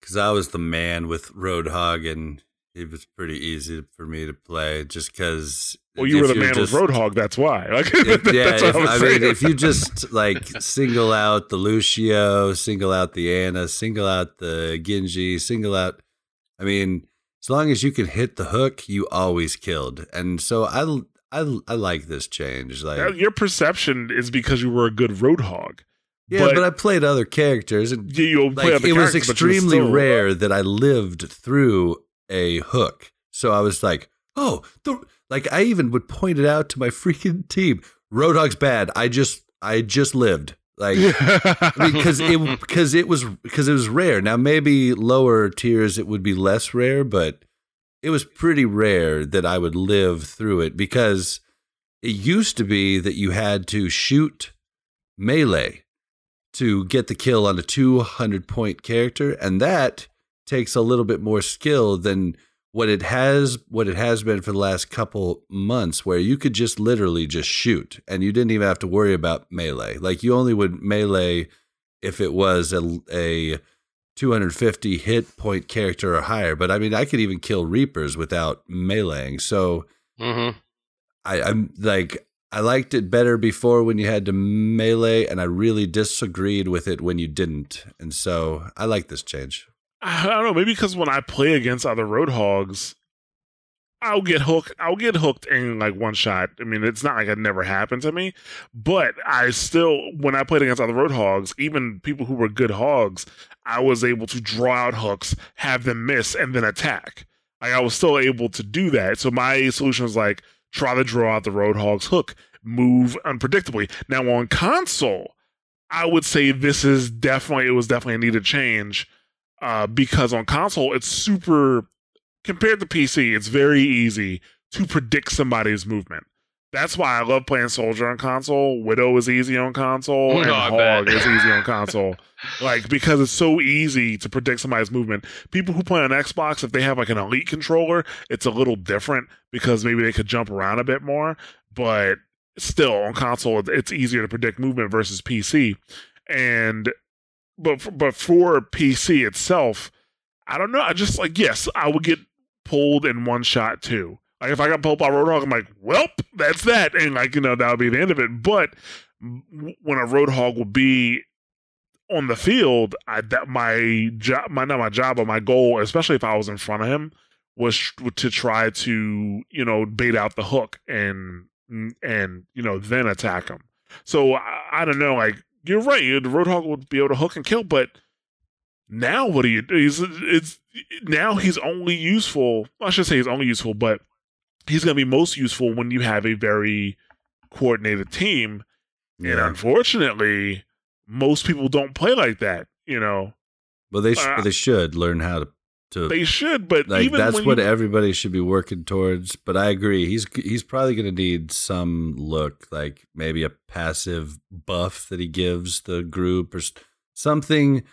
because I was the man with Roadhog, and it was pretty easy for me to play just because. well, you were the man with Roadhog. That's why. Like, If, yeah, that's if, I I mean, if you just like single out the Lucio, single out the Ana, single out the Genji, single out, I mean, as long as you can hit the hook, you always killed. And so I, I, I like this change. Like, your perception is because you were a good Roadhog. yeah, but, I played other characters, and play like it was but extremely rare that I lived through a hook. So I was like, oh, the like I even would point it out to my freaking team. Roadhog's bad. I just I just lived. Like because it because it was because it was rare. Now maybe lower tiers it would be less rare, but it was pretty rare that I would live through it because it used to be that you had to shoot melee to get the kill on a 200 point character and that takes a little bit more skill than what it has what it has been for the last couple months where you could just literally just shoot and you didn't even have to worry about melee like you only would melee if it was a, a 250 hit point character or higher but i mean i could even kill reapers without meleeing so Mm-hmm. I, I'm like I liked it better before when you had to melee, and I really disagreed with it when you didn't. And so I like this change. I don't know, maybe because when I play against other Roadhogs, I'll get hooked. I'll get hooked in like one shot. I mean, it's not like it never happened to me, but I still, when I played against other Roadhogs, even people who were good hogs, I was able to draw out hooks, have them miss, and then attack. Like I was still able to do that. So my solution was like try to draw out the Roadhog's hook, move unpredictably. Now on console, I would say this is definitely it was definitely a needed change uh, because on console it's super compared to PC, it's very easy to predict somebody's movement. That's why I love playing Soldier on console. Widow is easy on console, and Oh, I Hog is easy on console. Like because it's so easy to predict somebody's movement. People who play on Xbox, if they have like an elite controller, it's a little different because maybe they could jump around a bit more. But still, on console, it's easier to predict movement versus PC. And but but for PC itself, I don't know. I just like yes, I would get pulled in one shot too. Like if I got pulled by Roadhog, I'm like, welp, that's that, and like you know that would be the end of it. But when a Roadhog would be on the field, I that my job, my not my job, but my goal, especially if I was in front of him, was to try to you know bait out the hook and and you know then attack him. So I, I don't know, like you're right, the Roadhog would be able to hook and kill, but now what do you? He's it's now he's only useful. I should say he's only useful, but he's going to be most useful when you have a very coordinated team. And unfortunately, most people don't play like that. You know, Well, they sh- uh, they should learn how to to they should, but like that's what you, everybody should be working towards. But I agree, he's he's probably going to need some look, like maybe a passive buff that he gives the group or something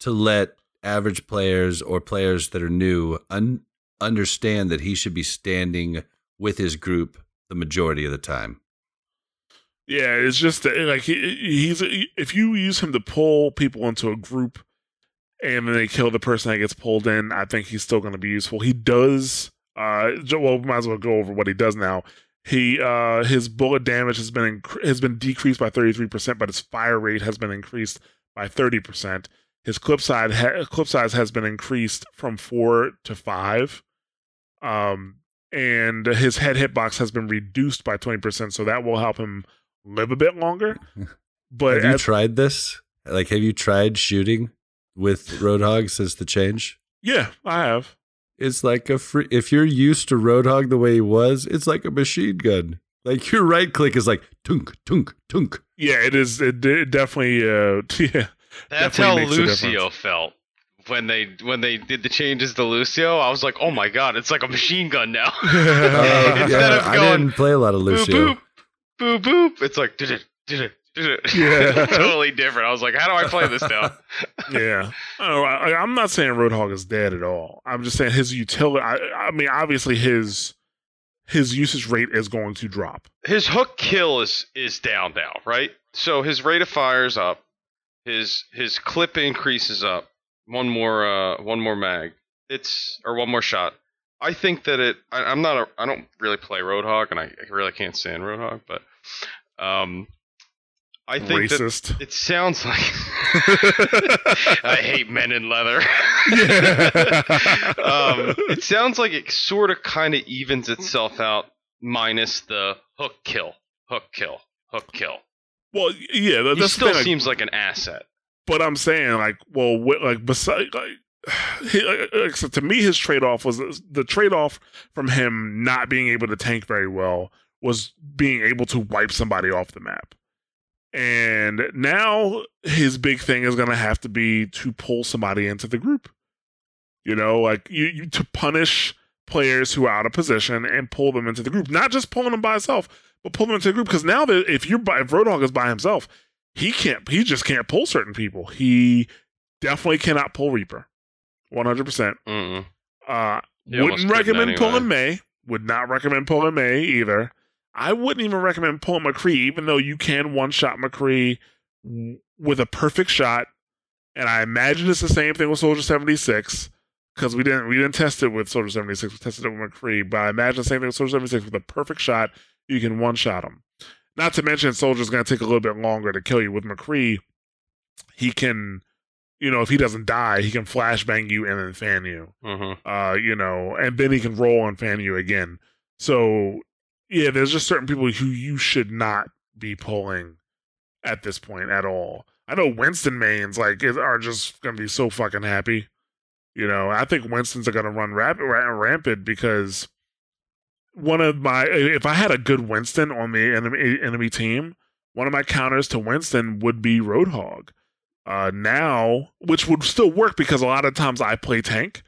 to let average players or players that are new un- understand that he should be standing with his group the majority of the time. Yeah, it's just that, like he, he's if you use him to pull people into a group and then they kill the person that gets pulled in, I think he's still going to be useful. He does uh well, we might as well go over what he does now. He uh his bullet damage has been inc- has been decreased by 33%, but his fire rate has been increased by 30%. His clip size ha- clip size has been increased from 4 to 5. Um and his head hitbox has been reduced by 20%, so that will help him live a bit longer. But have you at- tried this? Like, have you tried shooting with Roadhog since the change? yeah, I have. It's like a free. If you're used to Roadhog the way he was, it's like a machine gun. Like your right click is like tunk tunk tunk. Yeah, it is. It, it definitely. Uh, yeah, That's Definitely how Lucio felt when they when they did the changes to Lucio. I was like, oh my god, it's like a machine gun now. Uh, Instead yeah, of I didn't play a lot of Lucio. boop boop boop, it's like did it did it. Yeah. totally different. I was like, how do I play this now? yeah. Oh, I, I'm not saying Roadhog is dead at all. I'm just saying his utility. I, I mean, obviously his his usage rate is going to drop. his hook kill is is down now, right? So his rate of fire is up. His his clip increases up. One more uh one more mag. It's or one more shot. I think that it. I, I'm not a. I don't really play Roadhog, and I, I really can't stand Roadhog, but um, I think that Racist. it sounds like I hate men in leather. um, it sounds like it sort of kind of evens itself out, minus the hook kill, hook kill, hook kill. well, yeah, that, He still thing. seems like an asset. but I'm saying like, well, like beside like. He, so to me, his trade off was the trade off from him not being able to tank very well was being able to wipe somebody off the map. And now his big thing is going to have to be to pull somebody into the group. You know, like you, you to punish players who are out of position and pull them into the group. Not just pulling them by himself, but pull them into the group. Because now that if you're by, if Roadhog is by himself, he can't. He just can't pull certain people. He definitely cannot pull Reaper. One hundred percent. Uh, wouldn't recommend anyway. pulling May. Would not recommend pulling May either. I wouldn't even recommend pulling McCree, even though you can one shot McCree with a perfect shot. And I imagine it's the same thing with Soldier seventy six because we didn't we didn't test it with Soldier seventy six. We tested it with McCree, but I imagine the same thing with Soldier seventy six with a perfect shot. You can one shot him. Not to mention, Soldier's going to take a little bit longer to kill you with McCree. He can, you know, if he doesn't die, he can flashbang you and then fan you Mm-hmm. uh, you know, and then he can roll and fan you again. So yeah, there's just certain people who you should not be pulling at this point at all. I know Winston mains like are just gonna be so fucking happy. You know, I think Winston's are gonna run rapid rampant because one of my if I had a good Winston on the enemy enemy team, one of my counters to Winston would be Roadhog. Uh, now, which would still work because a lot of times I play tank,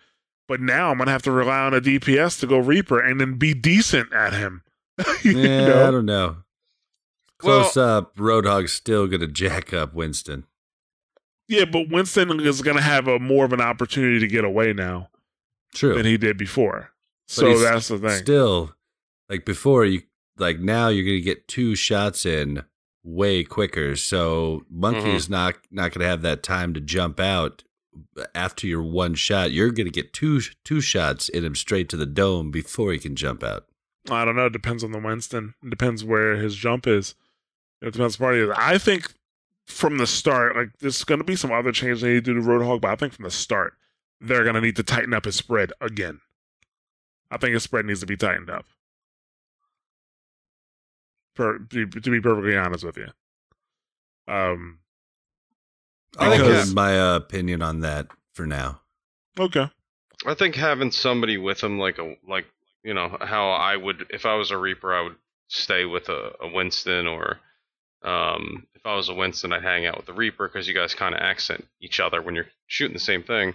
but now I'm gonna have to rely on a DPS to go Reaper and then be decent at him yeah, know? I don't know. Well- Close up, Roadhog's still gonna jack up Winston. Yeah, but Winston is going to have a more of an opportunity to get away now True. than he did before. So that's the thing. Still, like before, you like now you're gonna get two shots in way quicker. So Monkey Mhm. is not not gonna have that time to jump out after your one shot. You're gonna get two two shots in him straight to the dome before he can jump out. I don't know. It depends on the Winston. It depends where his jump is. It depends what part he is. I think from the start, like there's going to be some other changes they need to do to Roadhog, but I think from the start they're going to need to tighten up his spread again. I think his spread needs to be tightened up. For to be, perfectly honest with you, um, I'll think hold my uh, opinion on that for now. okay, I think having somebody with him, like a like you know how I would if I was a Reaper, I would stay with a, a Winston, or um, if I was a Winston, I'd hang out with the Reaper because you guys kind of accent each other when you're shooting the same thing.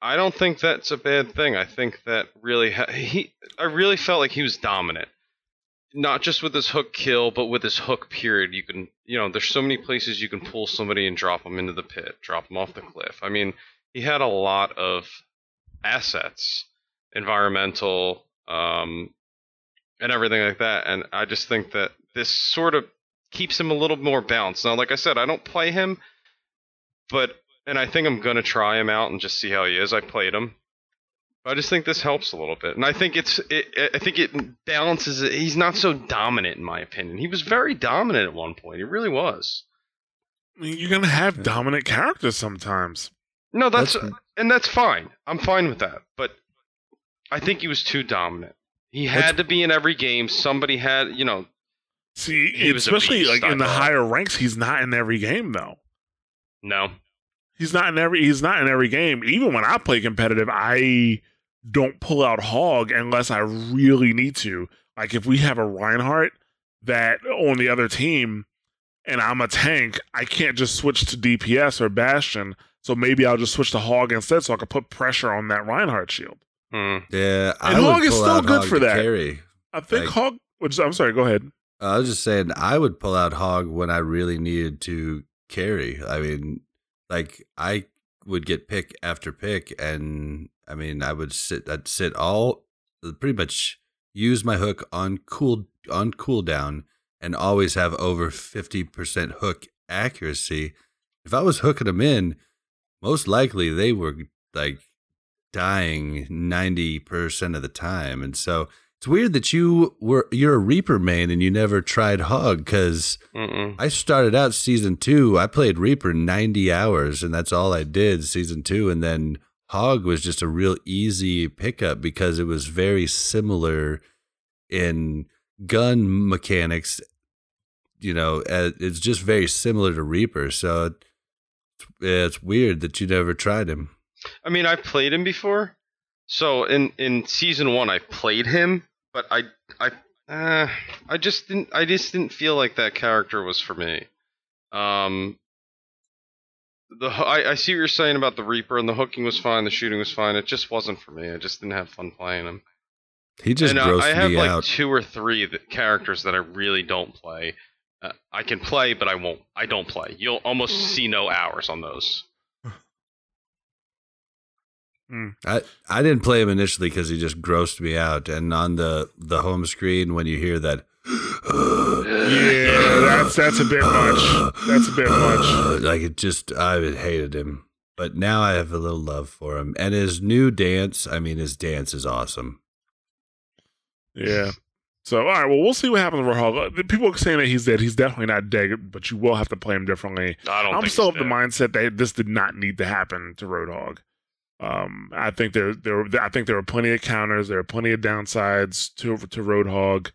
I don't think that's a bad thing. I think that really ha- he. I really felt like he was dominant, not just with his hook kill, but with his hook period. You can, you know, there's so many places you can pull somebody and drop them into the pit, drop them off the cliff. I mean, he had a lot of assets, environmental, um, and everything like that. And I just think that this sort of keeps him a little more balanced. Now, like I said, I don't play him, but and I think I'm gonna try him out and just see how he is. I played him. But I just think this helps a little bit, and I think it's. It, I think it balances. it. He's not so dominant, in my opinion. He was very dominant at one point. He really was. I mean, you're going to have dominant characters sometimes. No, that's, That's- and that's fine. I'm fine with that. But I think he was too dominant. He had That's- to be in every game. Somebody had, you know, See, especially like in the higher ranks, he's not in every game though. no. He's not in every. He's not in every game. Even when I play competitive, I don't pull out Hog unless I really need to. Like if we have a Reinhardt that on the other team, and I'm a tank, I can't just switch to DPS or Bastion. So maybe I'll just switch to Hog instead, so I can put pressure on that Reinhardt shield. Hmm. Yeah, I And Hog is still good Hog for that. Carry. I think Like- Hog. Which I'm sorry. Go ahead. I was just saying I would pull out Hog when I really needed to carry. I mean, like I would get pick after pick, and I mean I would sit. I'd sit all pretty much use my hook on cool on cooldown, and always have over fifty percent hook accuracy. If I was hooking them in, most likely they were like dying ninety percent of the time, and so. It's weird that you were you're a Reaper main and you never tried Hog because I started out season two. I played Reaper ninety hours and that's all I did season two, and then Hog was just a real easy pickup because it was very similar in gun mechanics. You know, it's just very similar to Reaper. So it's weird that you never tried him. I mean, I've played him before. So in in season one, I played him, but I I uh, I just didn't I just didn't feel like that character was for me. Um, the I, I see what you're saying about the Reaper, and the hooking was fine, the shooting was fine. It just wasn't for me. I just didn't have fun playing him. He just and uh, I have me like out. two or three that, characters that I really don't play. Uh, I can play, but I won't. I don't play. You'll almost see no hours on those. I, I didn't play him initially because he just grossed me out. And on the, the home screen, when you hear that, Yeah, that's that's a bit much. That's a bit much. like it just, I hated him. But now I have a little love for him. And his new dance, I mean, his dance is awesome. Yeah. So all right, well we'll see what happens with Roadhog. Uh, People are saying that he's dead. He's definitely not dead, but you will have to play him differently. I don't. I'm think still of the mindset that this did not need to happen to Roadhog. Um, I think there there I think there were plenty of counters. There are plenty of downsides to to Roadhog,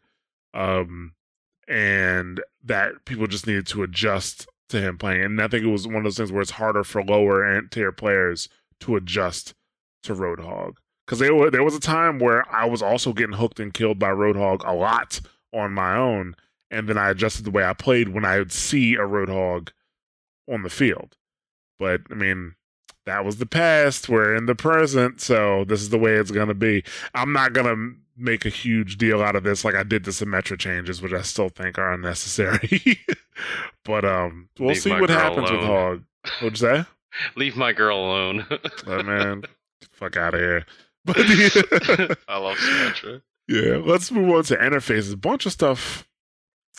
um, and that people just needed to adjust to him playing. And I think it was one of those things where it's harder for lower end tier players to adjust to Roadhog because there there was a time where I was also getting hooked and killed by Roadhog a lot on my own, and then I adjusted the way I played when I would see a Roadhog on the field. But I mean, that was the past. We're in the present, so this is the way it's gonna be. I'm not gonna make a huge deal out of this like I did the Symmetra changes, which I still think are unnecessary. but um, we'll Leave see what happens with alone. Hog. What'd you say? Leave my girl alone. Oh, man, fuck out of here. But the, I love Symmetra. yeah, let's move on to interfaces. A bunch of stuff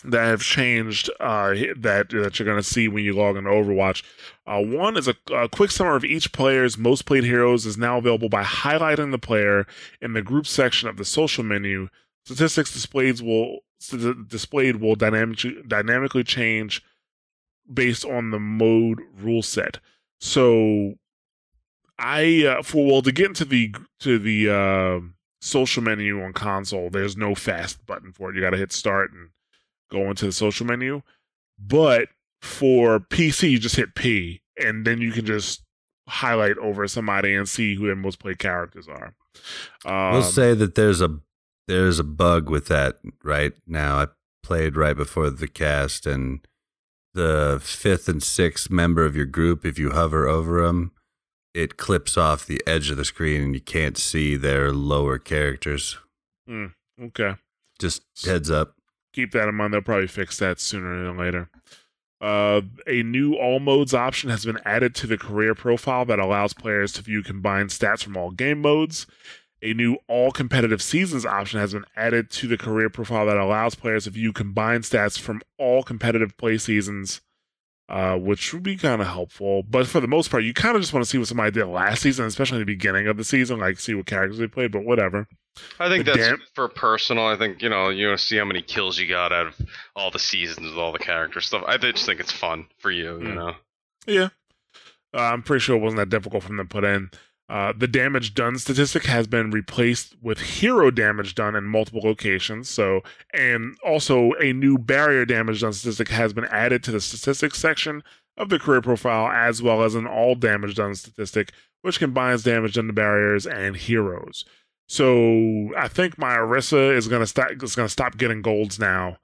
that have changed uh, that that you're going to see when you log into Overwatch. Uh, one is a, a quick summary of each player's most played heroes is now available by highlighting the player in the group section of the social menu. Statistics displays will displayed will dynamically dynamically change based on the mode rule set. So I uh, for well to get into the to the uh, social menu on console, there's no fast button for it. You got to hit start and go into the social menu. But for PC, you just hit P, and then you can just highlight over somebody and see who their most played characters are. Um, we'll say that there's a there's a bug with that right now. I played right before the cast, and the fifth and sixth member of your group, if you hover over them, it clips off the edge of the screen, and you can't see their lower characters. okay. Just heads up. Keep that in mind. They'll probably fix that sooner than later. Uh, a new all modes option has been added to the career profile that allows players to view combined stats from all game modes. A new all competitive seasons option has been added to the career profile that allows players to view combined stats from all competitive play seasons, uh, which would be kind of helpful. But for the most part, you kind of just want to see what somebody did last season, especially in the beginning of the season, like see what characters they played. But whatever. I think The that's damn- for personal. I think you know you want to see how many kills you got out of all the seasons with all the character stuff. I just think it's fun for you. You Mm. know. Yeah. Uh, I'm pretty sure it wasn't that difficult for them to put in. Uh, the damage done statistic has been replaced with hero damage done in multiple locations. So, and also a new barrier damage done statistic has been added to the statistics section of the career profile, as well as an all damage done statistic, which combines damage done to barriers and heroes. So, I think my Orisa is gonna stop. Is gonna stop getting golds now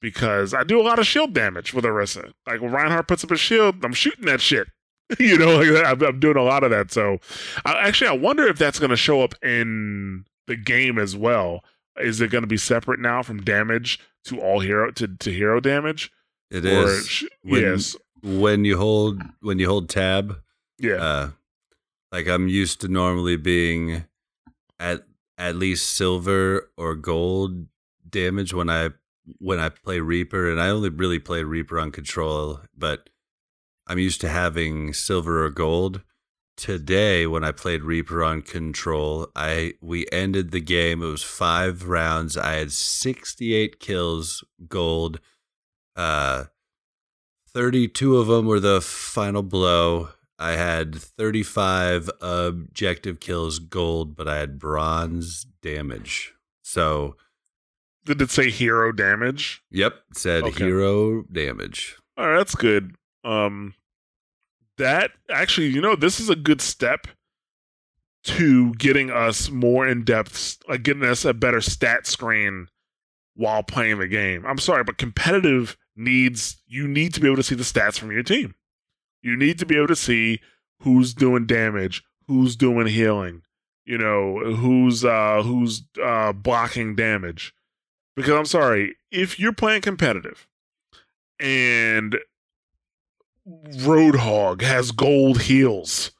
because I do a lot of shield damage with Orisa. Like when Reinhardt puts up a shield, I'm shooting that shit. you know, like I'm, I'm doing a lot of that. So, I, actually, I wonder if that's going to show up in the game as well. Is it going to be separate now from damage to all hero to, to hero damage? It Or is when- yes, when you hold when you hold tab. yeah, Uh, like I'm used to normally being at at least silver or gold damage when I when I play Reaper, and I only really play Reaper on control, but I'm used to having silver or gold. Today, when I played Reaper on control, I we ended the game. It was five rounds. I had 68 kills, gold. Uh, 32 of them were the final blow. I had 35 objective kills gold, but I had bronze damage. So, did it say hero damage? yep, said Okay. hero damage. All right, that's good. Um, that actually, you know, this is a good step to getting us more in depth, like getting us a better stat screen while playing the game. I'm sorry, but competitive needs you need to be able to see the stats from your team. You need to be able to see who's doing damage, who's doing healing, you know, who's uh who's uh blocking damage. Because I'm sorry, if you're playing competitive and Roadhog has gold heals,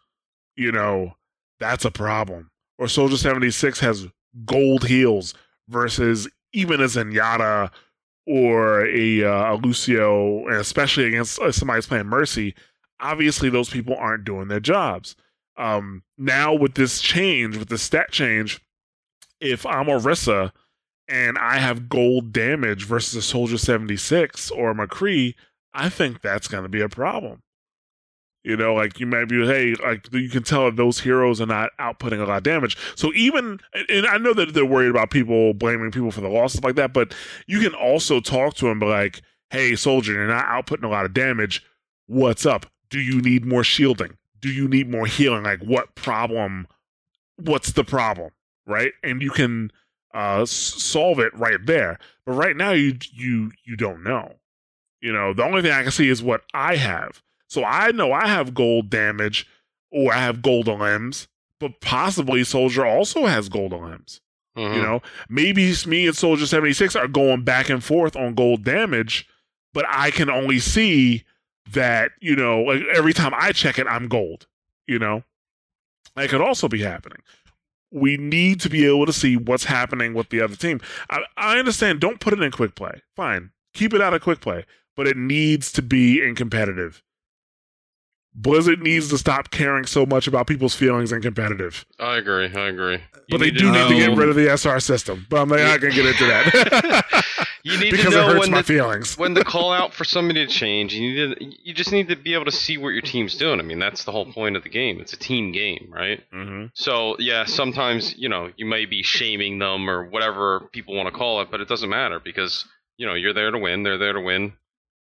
you know, that's a problem. Or Soldier 76 has gold heals versus even a Zenyatta or a, uh, a Lucio, and especially against uh, somebody playing Mercy, obviously those people aren't doing their jobs. Um, now with this change, with the stat change, if I'm Orisa and I have gold damage versus a Soldier 76 or McCree, I think that's going to be a problem. You know, like you might be, hey, like you can tell those heroes are not outputting a lot of damage. So even, and I know that they're worried about people blaming people for the loss stuff like that, but you can also talk to them, like, hey, soldier, you're not outputting a lot of damage. What's up? Do you need more shielding? Do you need more healing? Like, what problem? What's the problem? Right? And you can uh solve it right there. But right now, you you you don't know. You know, the only thing I can see is what I have. So I know I have gold damage or I have gold elims, but possibly Soldier also has gold elims. Mhm. You know, maybe me and Soldier 76 are going back and forth on gold damage, but I can only see that, you know, like every time I check it, I'm gold, you know? That could also be happening. We need to be able to see what's happening with the other team. I, I understand, don't put it in quick play. Fine. Keep it out of quick play, but it needs to be in competitive. Blizzard needs to stop caring so much about people's feelings and competitive. I agree. I agree. But they do need to get rid of the SR system. But I'm not going to get into that. You need because to it know hurts when my the, feelings. when to call out for somebody to change. You need to. You just need to be able to see what your team's doing. I mean, that's the whole point of the game. It's a team game, right? hmm So yeah, sometimes you know you may be shaming them or whatever people want to call it, but it doesn't matter because you know you're there to win. They're there to win.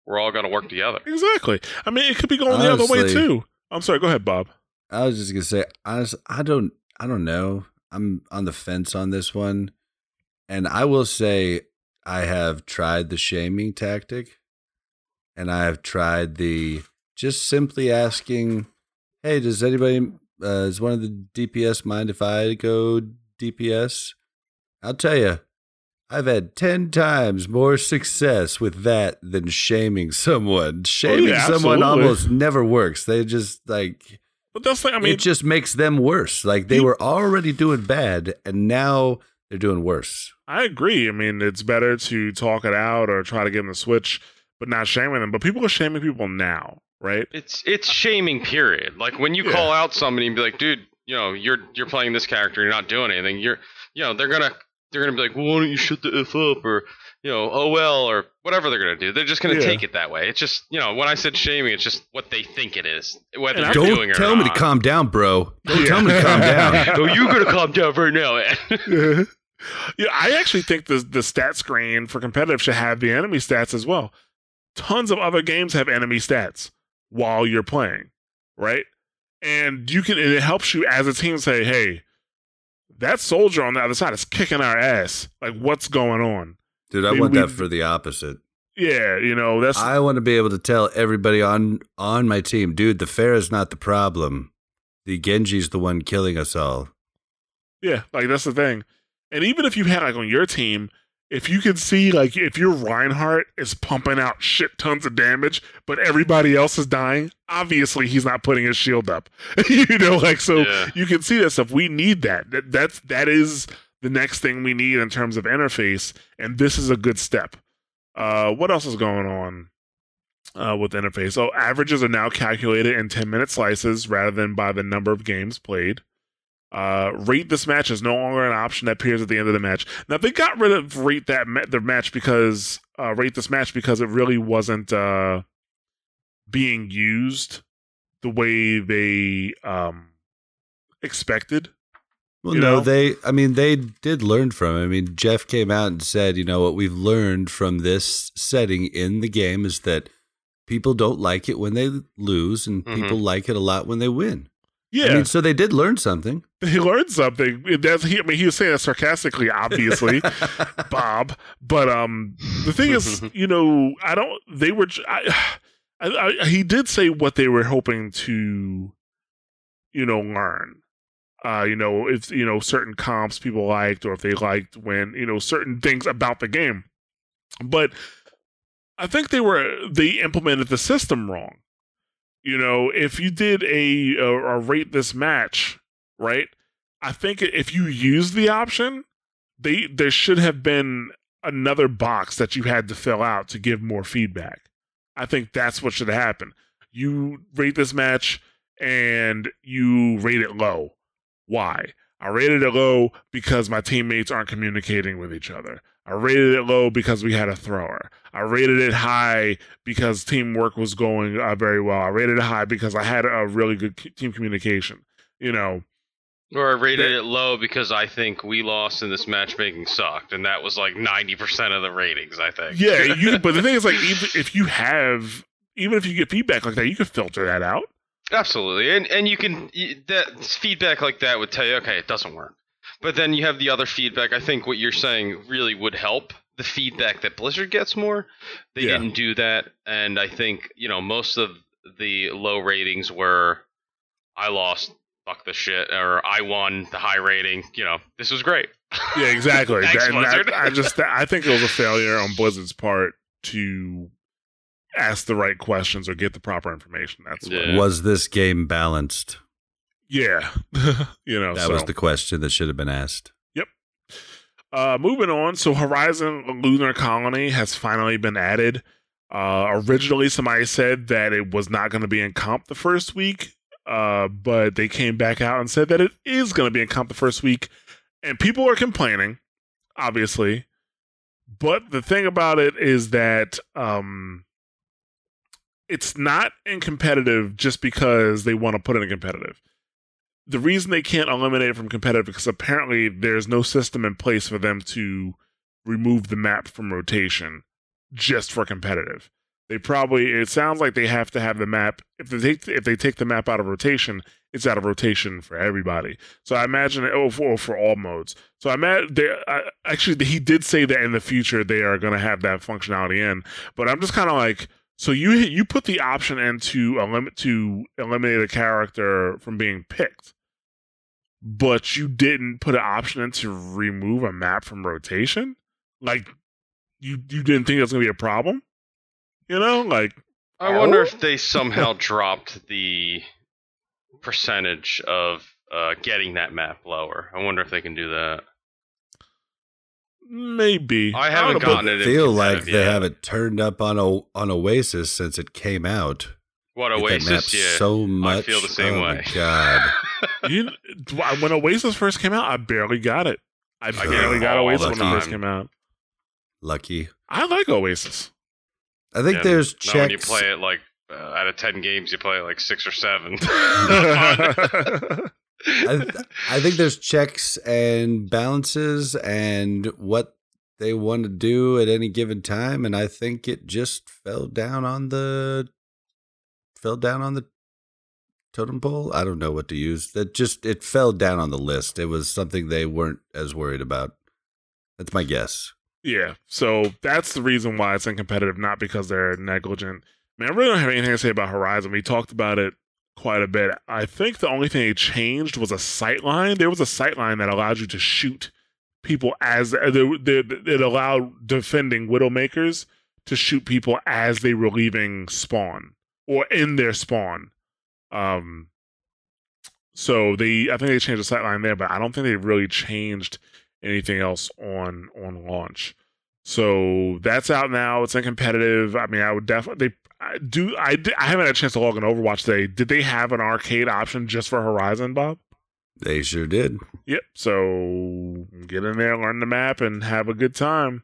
We're all going to work together. Exactly. I mean, it could be going the other way too. I'm sorry. Go ahead, Bob. I was just gonna say, honest, I don't, I don't know. I'm on the fence on this one, and I will say I have tried the shaming tactic, and I have tried the just simply asking, "Hey, does anybody, uh, is one of the DPS mind if I go DPS?" I'll tell you, I've had ten times more success with that than shaming someone. Oh, shaming someone almost never works. They just like But that's like, I mean, it just makes them worse. Like they Pe- were already doing bad, and now they're doing worse. I agree. I mean, it's better to talk it out or try to get them to switch, but not shaming them. But people are shaming people now, right? It's it's shaming. Period. Like when you Yeah. call out somebody and be like, dude, you know, you're you're playing this character, you're not doing anything. You're, you know, they're gonna they're gonna be like, well, why don't you shut the f up or you know, oh well, or whatever they're gonna do. They're just gonna Yeah. take it that way. It's just you know, when I said shaming, it's just what they think it is, whether And you're I- doing Don't it tell or me to calm down, bro. Don't Yeah. tell me to calm down. oh, you're gonna calm down right now, man. yeah, I actually think the the stat screen for competitive should have the enemy stats as well. Tons of other games have enemy stats while you're playing, right? And you can and it helps you as a team say, "Hey, that soldier on the other side is kicking our ass. Like, what's going on?" Dude, I want we- that for the opposite. Yeah, you know that's I want to be able to tell everybody on on my team, dude, the Pharah is not the problem. The Genji's the one killing us all. Yeah, like that's the thing. And even if you had like on your team, if you can see like if your Reinhardt is pumping out shit tons of damage, but everybody else is dying, obviously he's not putting his shield up. you know, like so Yeah. you can see that stuff. We need that. that. That's that is the next thing we need in terms of interface, and this is a good step. Uh, what else is going on uh, with interface? So averages are now calculated in 10 minute slices rather than by the number of games played. Uh, rate this match is no longer an option that appears at the end of the match. Now they got rid of rate that ma- the match because uh, rate this match because it really wasn't uh, being used the way they um, expected. Well, no, know? they. I mean, they did learn from. it. I mean, Jeff came out and said, you know, what we've learned from this setting in the game is that people don't like it when they lose, and Mhm. people like it a lot when they win. Yeah, I mean, so they did learn something. he learned something. That's he. I mean, he was saying it sarcastically, obviously, Bob. But um, the thing is, you know, I don't. They were. I, I, I, he did say what they were hoping to, you know, learn. Uh, you know, if you know certain comps people liked, or if they liked when you know certain things about the game. But I think they were they implemented the system wrong. You know, if you did a, a, a rate this match, right? I think if you use the option, they there should have been another box that you had to fill out to give more feedback. I think that's what should have happened. You rate this match and you rate it low. Why? I rated it low because my teammates aren't communicating with each other. I rated it low because we had a thrower. I rated it high because teamwork was going uh, very well. I rated it high because I had a really good c- team communication. You know, Or I rated it low because I think we lost and this matchmaking sucked, and that was like ninety percent of the ratings. I think. yeah. You, but the thing is, like, even if you have, even if you get feedback like that, you can filter that out. Absolutely, and and you can that feedback like that would tell you, okay, it doesn't work. But then you have the other feedback. I think what you're saying really would help the feedback that Blizzard gets more. They Yeah. didn't do that, and I think you know most of the low ratings were I lost fuck the shit, or I won the high rating. You know, this was great. Yeah, exactly. Thanks, That- Blizzard. I just I think it was a failure on Blizzard's part to ask the right questions or get the proper information. That's what, Yeah. Was this game balanced? Yeah. you know, That was the question that should have been asked. Yep. Uh, moving on, so Horizon Lunar Colony has finally been added. Uh, originally, somebody said that it was not going to be in comp the first week, uh, but they came back out and said that it is going to be in comp the first week, and people are complaining, obviously. But the thing about it is that um, it's not in competitive just because they want to put it in competitive the reason they can't eliminate it from competitive because apparently there's no system in place for them to remove the map from rotation just for competitive. They probably it sounds like they have to have the map if they take if they take the map out of rotation, it's out of rotation for everybody. So I imagine oh for, oh, for all modes. So I imagine they I, actually he did say that in the future they are going to have that functionality in, but I'm just kind of like so you you put the option in to eliminate to eliminate a character from being picked but you didn't put an option in to remove a map from rotation? Like you you didn't think that's gonna be a problem? You know, like I wonder Oh. if they somehow dropped the percentage of uh, getting that map lower. I wonder if they can do that. maybe I don't haven't know, but- gotten it. in feel like they yet. haven't turned up on o- on Oasis since it came out. What Hate that map Oasis? Yeah. so much. I feel the same oh way. My God, You, when Oasis first came out, I barely got it. I get barely got all Oasis the when it first time. came out. lucky. I like Oasis. I think Yeah, there's now when you checks. play it like uh, out of ten games, you play it like six or seven. I, th- I think there's checks and balances and what they want to do at any given time, and I think it just fell down on the fell down on the totem pole. I don't know what to use. That just it fell down on the list. It was something they weren't as worried about. That's my guess. Yeah, so that's the reason why it's uncompetitive, not because they're negligent. I mean, I really don't have anything to say about Horizon. We talked about it quite a bit. I think the only thing they changed was a sight line. There was a sight line that allowed you to shoot people as uh, it allowed defending Widowmakers to shoot people as they were leaving spawn or in their spawn. Um, so they, I think they changed the sight line there, but I don't think they really changed anything else on on launch. So that's out now. It's in competitive. I mean, I would definitely I do. I I haven't had a chance to log in Overwatch today. Did they have an arcade option just for Horizon, Bob? They sure did. Yep. So get in there, learn the map, and have a good time.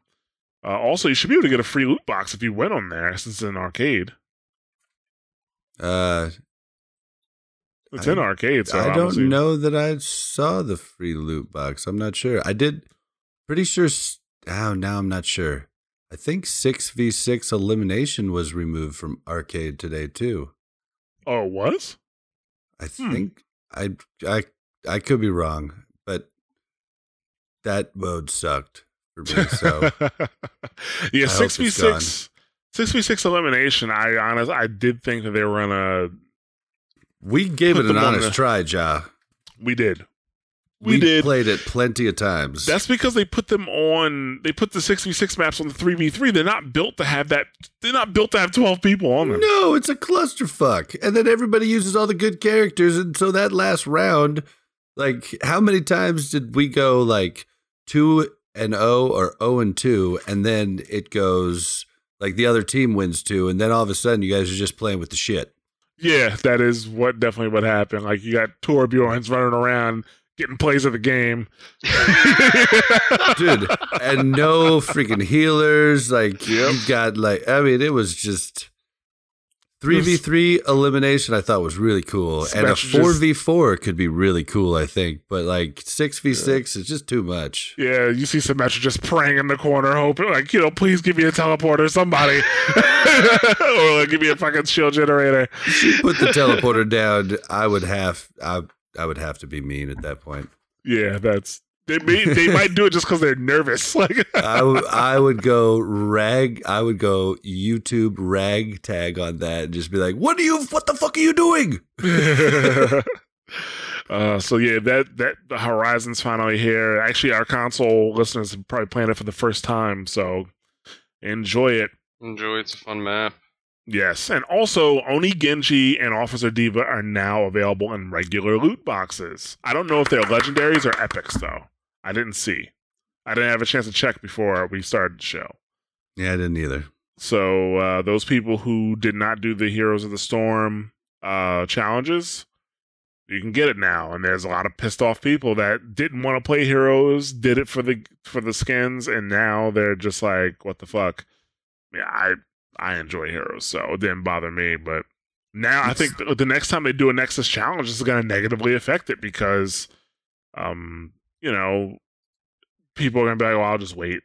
Uh, also, you should be able to get a free loot box if you win on there, since it's an arcade. Uh, It's I- in arcade, so I I'm don't know that I saw the free loot box. I'm not sure. I did. Pretty sure. Oh, now I'm not sure. I think six v six elimination was removed from arcade today too. Oh, it was? I Hmm. think I I I could be wrong, but that mode sucked for me. So yeah, six v six. six v six elimination. I honest, I did think that they were gonna. We gave it an honest try, Ja. We did. We did. played it plenty of times. That's because they put them on. They put the six v six maps on the three v three. They're not built to have that. They're not built to have twelve people on them. No, it's a clusterfuck. And then everybody uses all the good characters. And so that last round, like, how many times did we go like two and O or O and two? And then it goes like the other team wins two. And then all of a sudden, you guys are just playing with the shit. Yeah, that is what definitely what happened. Like you got Torbjorns running around getting plays of the game. Dude, and no freaking healers. Like, Yep. you've got, like, I mean, it was just. 3v3 elimination I thought was really cool. And a 4v4 could be really cool, I think. But like 6v6 is just too much. Yeah, you see Symmetra just praying in the corner, hoping like, you know, please give me a teleporter, somebody, or like give me a fucking shield generator. Put the teleporter down, I would have I I would have to be mean at that point. Yeah, that's they may they might do it just because they're nervous. Like, I would I would go rag I would go YouTube rag tag on that and just be like, "What are you what the fuck are you doing?" Uh, so yeah, that that the Horizon's finally here. Actually, our console listeners have probably playing it for the first time, so enjoy it. Enjoy. It's a fun map. Yes, and also Oni Genji and Officer D.Va are now available in regular loot boxes. I don't know if they're legendaries or epics though. I didn't see. I didn't have a chance to check before we started the show. Yeah, I didn't either. So uh, those people who did not do the Heroes of the Storm uh, challenges, you can get it now. And there's a lot of pissed off people that didn't want to play Heroes, did it for the for the skins, and now they're just like, what the fuck? Yeah, I I enjoy Heroes, so it didn't bother me. But now I think the, next time they do a Nexus challenge, this is going to negatively affect it because, um, you know, people are going to be like, well, I'll just wait.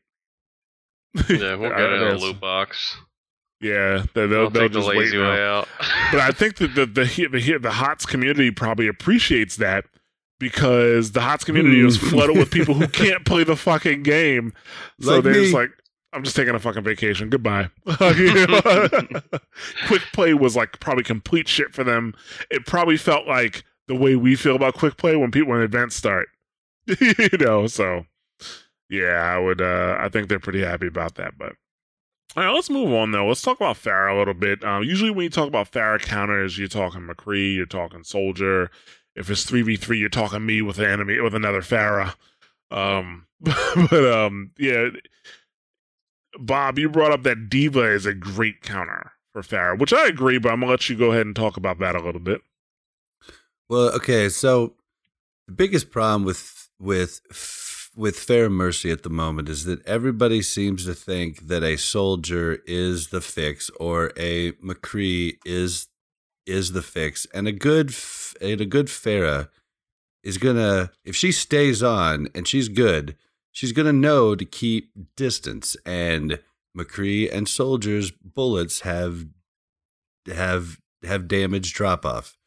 Yeah, we'll get it in a loot box. Yeah, they- they'll, I'll they'll take the just wait lazy way out. But I think that the the the, the, the HOTS community probably appreciates that because the HOTS community is Hmm. flooded with people who can't play the fucking game. So Like they're just like, I'm just taking a fucking vacation. Goodbye. Quick play was like probably complete shit for them. It probably felt like the way we feel about quick play when people when events start. you know, so yeah, I would uh I think they're pretty happy about that, but all right, let's move on though. Let's talk about Pharah a little bit. Um, usually, when you talk about Pharah counters, you're talking McCree, you're talking Soldier. If it's three v three, you're talking me with an enemy with another Pharah. Um, but um, yeah, Bob, you brought up that D.Va is a great counter for Farah, which I agree. But I'm gonna let you go ahead and talk about that a little bit. Well, okay, so the biggest problem with with with Fair Mercy at the moment is that everybody seems to think that a soldier is the fix or a McCree is is the fix, and a good and a good Pharah is gonna if she stays on and she's good, she's gonna know to keep distance. And McCree and soldiers bullets have have have damage drop off.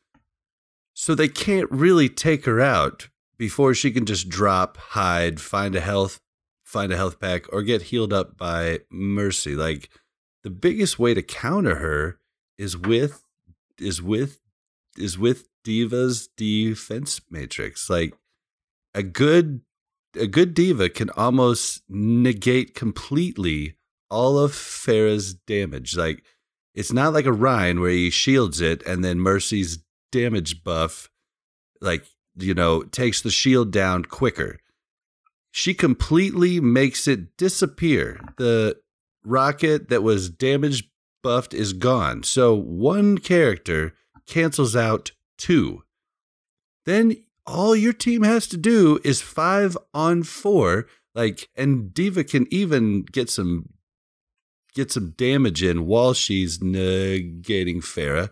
So they can't really take her out before she can just drop, hide, find a health, find a health pack, or get healed up by Mercy. Like the biggest way to counter her is with is with is with D.Va's defense matrix. Like a good a good D.Va can almost negate completely all of Pharah's damage. Like it's not like a Rein where he shields it and then Mercy's damage buff, like, you know, takes the shield down quicker. She completely makes it disappear. The rocket that was damage buffed is gone. So one character cancels out two. Then all your team has to do is five on four. Like, and D.Va can even get some get some damage in while she's negating Pharah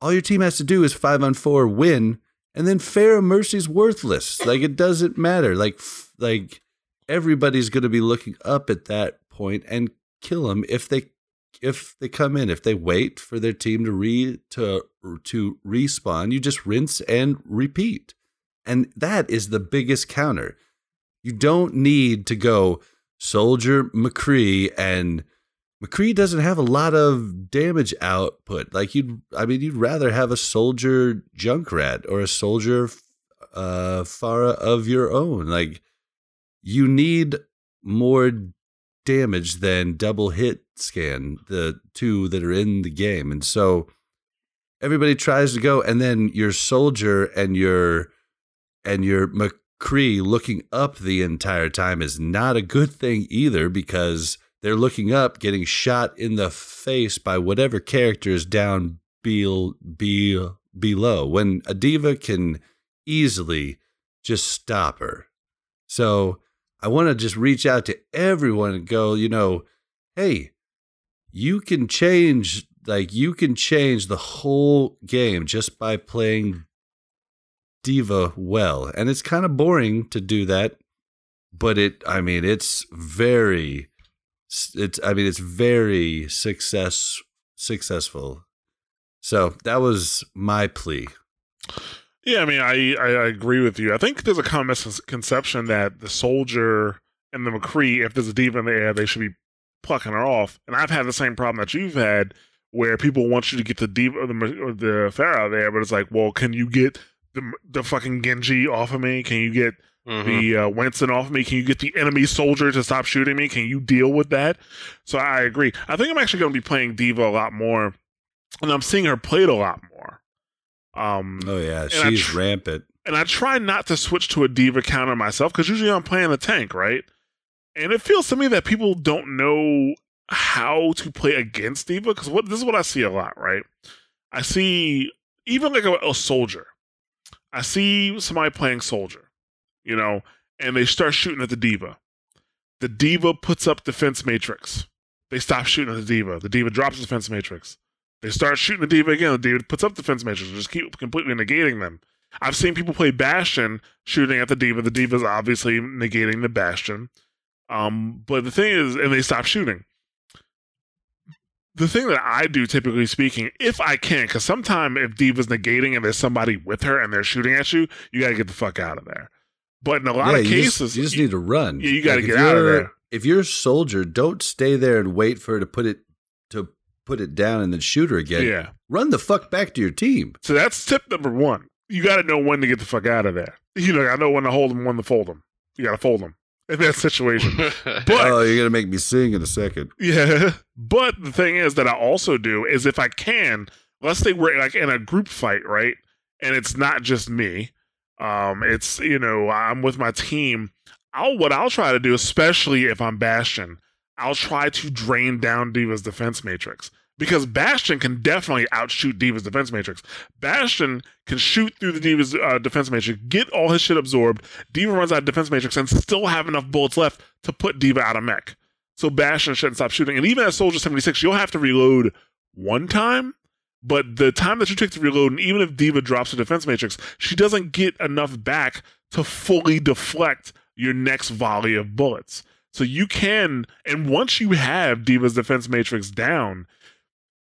all your team has to do is five on four win, and then Pharah Mercy's worthless. Like it doesn't matter. Like like everybody's going to be looking up at that point and kill them if they if they come in. If they wait for their team to re to to respawn, you just rinse and repeat, and that is the biggest counter. You don't need to go Soldier McCree and McCree doesn't have a lot of damage output. Like you'd, I mean, you'd rather have a soldier Junkrat or a soldier uh, Pharah of your own. Like you need more damage than double hit scan, the two that are in the game, and so everybody tries to go, and then your soldier and your and your McCree looking up the entire time is not a good thing either because they're looking up, getting shot in the face by whatever character is down be, be, below. When a D.Va can easily just stop her. So I want to just reach out to everyone and go, you know, hey, you can change, like, you can change the whole game just by playing D.Va well. And it's kind of boring to do that, but it, I mean, it's very it's i mean it's very success successful so that was my plea Yeah, I mean, I, I agree with you. I think there's a common misconception that the soldier and the McCree, if there's a D.Va in the air, they should be plucking her off. And I've had the same problem that you've had, where people want you to get the D.Va or the or the Pharah there, but it's like, well, can you get the the fucking Genji off of me? Can you get Mhm. the uh, Winston off me? Can you get the enemy soldier to stop shooting me? Can you deal with that? So I agree. I think I'm actually going to be playing D.Va a lot more, and I'm seeing her played a lot more. Um, Oh yeah, she's tr- rampant. and I try not to switch to a D.Va counter myself because usually I'm playing a tank, right? And it feels to me that people don't know how to play against D.Va because what this is what I see a lot, right? I see even like a, a soldier. I see somebody playing soldier, you know, and they start shooting at the D.Va. The D.Va puts up defense matrix. They stop shooting at the D.Va. The D.Va drops defense matrix. They start shooting the D.Va again. The D.Va puts up defense matrix. Just keep completely negating them. I've seen people play Bastion shooting at the D.Va. The D.Va's obviously negating the Bastion. Um, but the thing is, and they stop shooting. The thing that I do, typically speaking, if I can, because sometimes if D.Va's negating and there's somebody with her and they're shooting at you, you got to get the fuck out of there. But in a lot yeah, of you cases, just, you just need to run. Yeah, you gotta if get out of you're- there. If you're a soldier, don't stay there and wait for her to put it to put it down and then shoot her again. yeah. Run the fuck back to your team. So that's tip number one. You got to know when to get the fuck out of there. You know, I know when to hold them, when to fold them. You got to fold them in that situation. But oh, you're gonna make me sing in a second. Yeah. But the thing is that I also do is if I can, let's say we're like in a group fight, right? And it's not just me. Um, it's you know, I'm with my team. I'll what I'll try to do, especially if I'm Bastion, I'll try to drain down D.Va's defense matrix. Because Bastion can definitely outshoot D.Va's defense matrix. Bastion can shoot through the D.Va's uh, defense matrix, get all his shit absorbed. D.Va runs out of defense matrix and still have enough bullets left to put D.Va out of mech. So Bastion shouldn't stop shooting. And even at Soldier 76, you'll have to reload one time, but the time that you take to reload, and even if D.Va drops her defense matrix, she doesn't get enough back to fully deflect your next volley of bullets. So you can, and once you have D.Va's defense matrix down,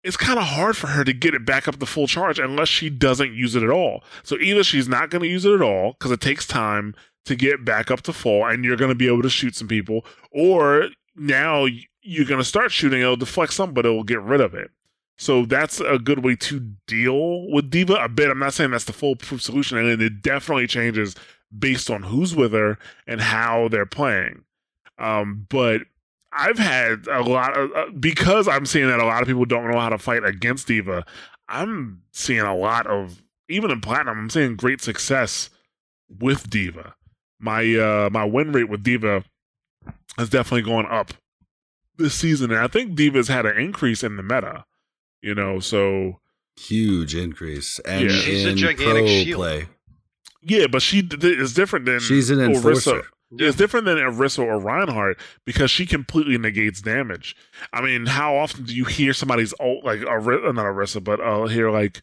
it's kind of hard for her to get it back up to full charge unless she doesn't use it at all. So either she's not going to use it at all because it takes time to get back up to full, and you're going to be able to shoot some people, or now you're going to start shooting, it'll deflect some, but it'll get rid of it. So that's a good way to deal with D.Va a bit. I'm not saying that's the foolproof solution, and it definitely changes based on who's with her and how they're playing. Um, but I've had a lot of uh, because I'm seeing that a lot of people don't know how to fight against D.Va. I'm seeing a lot of even in platinum. I'm seeing great success with D.Va. My uh my win rate with D.Va has definitely gone up this season, and I think D.Va's had an increase in the meta. You know, so Huge increase. And Yeah. She's a in gigantic pro shield. play. yeah, but she d- is different than She's an Orisa. enforcer. It's different than Orisa or Reinhardt because she completely negates damage. I mean, how often do you hear somebody's ult like Ari- uh, not Orisa, but uh, hear like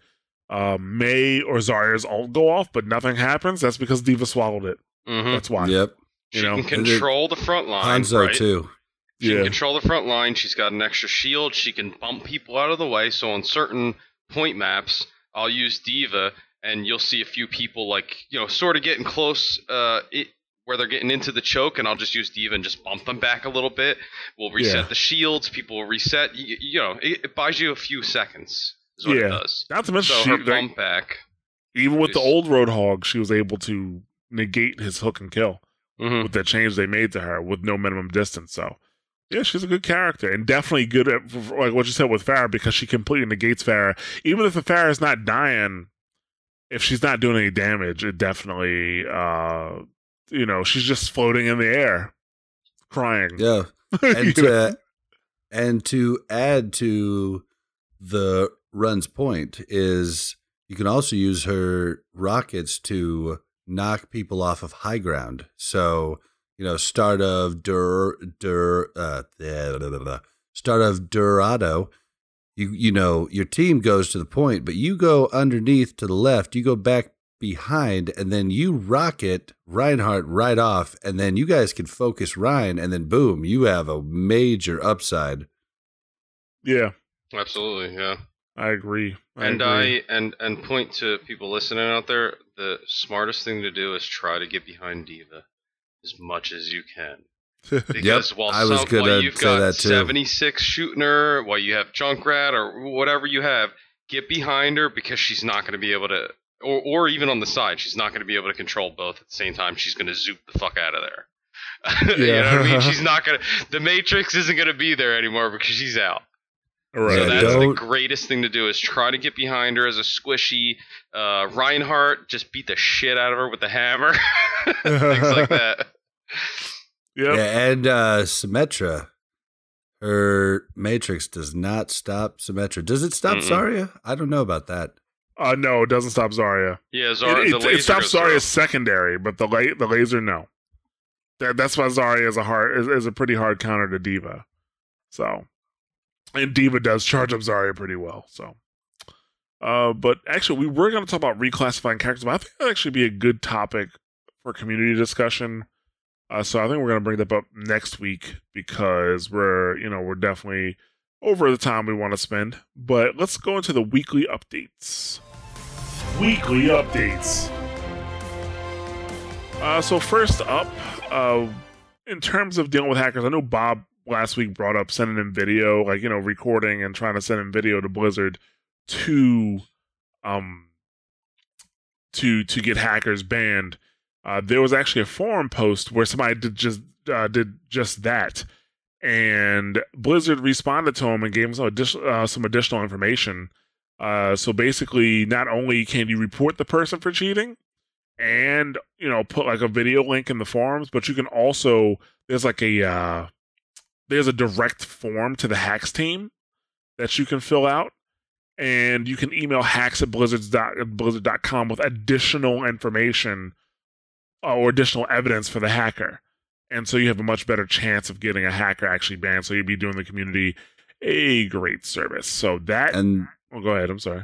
uh, Mei or Zarya's ult go off, but nothing happens? That's because D.Va swallowed it. Mhm. That's why. Yep. She know, can control the front line. Hanzo right? too. She Yeah. can control the front line. She's got an extra shield. She can bump people out of the way. So on certain point maps, I'll use D.Va, and you'll see a few people like you know sort of getting close, uh, it, where they're getting into the choke, and I'll just use D.Va and just bump them back a little bit. We'll reset Yeah. the shields. People will reset. You, you know, it, it buys you a few seconds. Is what Yeah. it does. Not to mention, So she, her bump back. even with the old Roadhog, she was able to negate his hook and kill Mhm. with that change they made to her with no minimum distance. So. Yeah, she's a good character and definitely good at like what you said with Pharah because she completely negates Pharah. Even if the Pharah is not dying, if she's not doing any damage, it definitely, uh, you know, she's just floating in the air, crying. Yeah. And know? to and to add to the run's point is you can also use her rockets to knock people off of high ground. So, you know, start of Dur Dur uh blah, blah, blah, blah. start of Dorado, you you know, your team goes to the point, but you go underneath to the left, you go back behind, and then you rocket Reinhardt right off, and then you guys can focus Rein, and then boom, you have a major upside. yeah, Absolutely, yeah. I agree. I and agree. I and and point to people listening out there. The smartest thing to do is try to get behind D.Va as much as you can. Because while, I was some, while you've got that too. 76 shooting her, while you have Junkrat or whatever you have, get behind her because she's not going to be able to or or even on the side. She's not going to be able to control both at the same time. She's going to zoop the fuck out of there. you know what I mean? She's not going to. The Matrix isn't going to be there anymore because she's out. Right. So that's the don't- greatest thing to do is try to get behind her as a squishy uh, Reinhardt. Just beat the shit out of her with the hammer, things like that. Yep. Yeah, and uh, Symmetra, her Matrix does not stop Symmetra. Does it stop Mm-mm. Zarya? I don't know about that. Uh, no, it doesn't stop Zarya. Yeah, Zarya, it, it, it stops goes through. Zarya secondary, but the la- the laser no. That, that's why Zarya is a hard is, is a pretty hard counter to D.Va. So, and D.Va does charge up Zarya pretty well. So, uh, but actually, we were going to talk about reclassifying characters, but I think that'd actually be a good topic for community discussion. Uh, so I think we're going to bring that up next week because we're you know we're definitely over the time we want to spend. But let's go into the weekly updates. Weekly updates. Uh, so first up, uh, in terms of dealing with hackers, I know Bob last week brought up sending in video, like you know, recording and trying to send in video to Blizzard to, um, to to get hackers banned. Uh, there was actually a forum post where somebody did just uh, did just that, and Blizzard responded to him and gave him some uh, some additional information. Uh, so basically, not only can you report the person for cheating, and you know put like a video link in the forums, but you can also there's like a uh, there's a direct form to the hacks team that you can fill out, and you can email hacks at blizzards dot, blizzard.com with additional information uh, or additional evidence for the hacker. And so you have a much better chance of getting a hacker actually banned. So you'd be doing the community a great service. So that. And oh, go ahead. I'm sorry.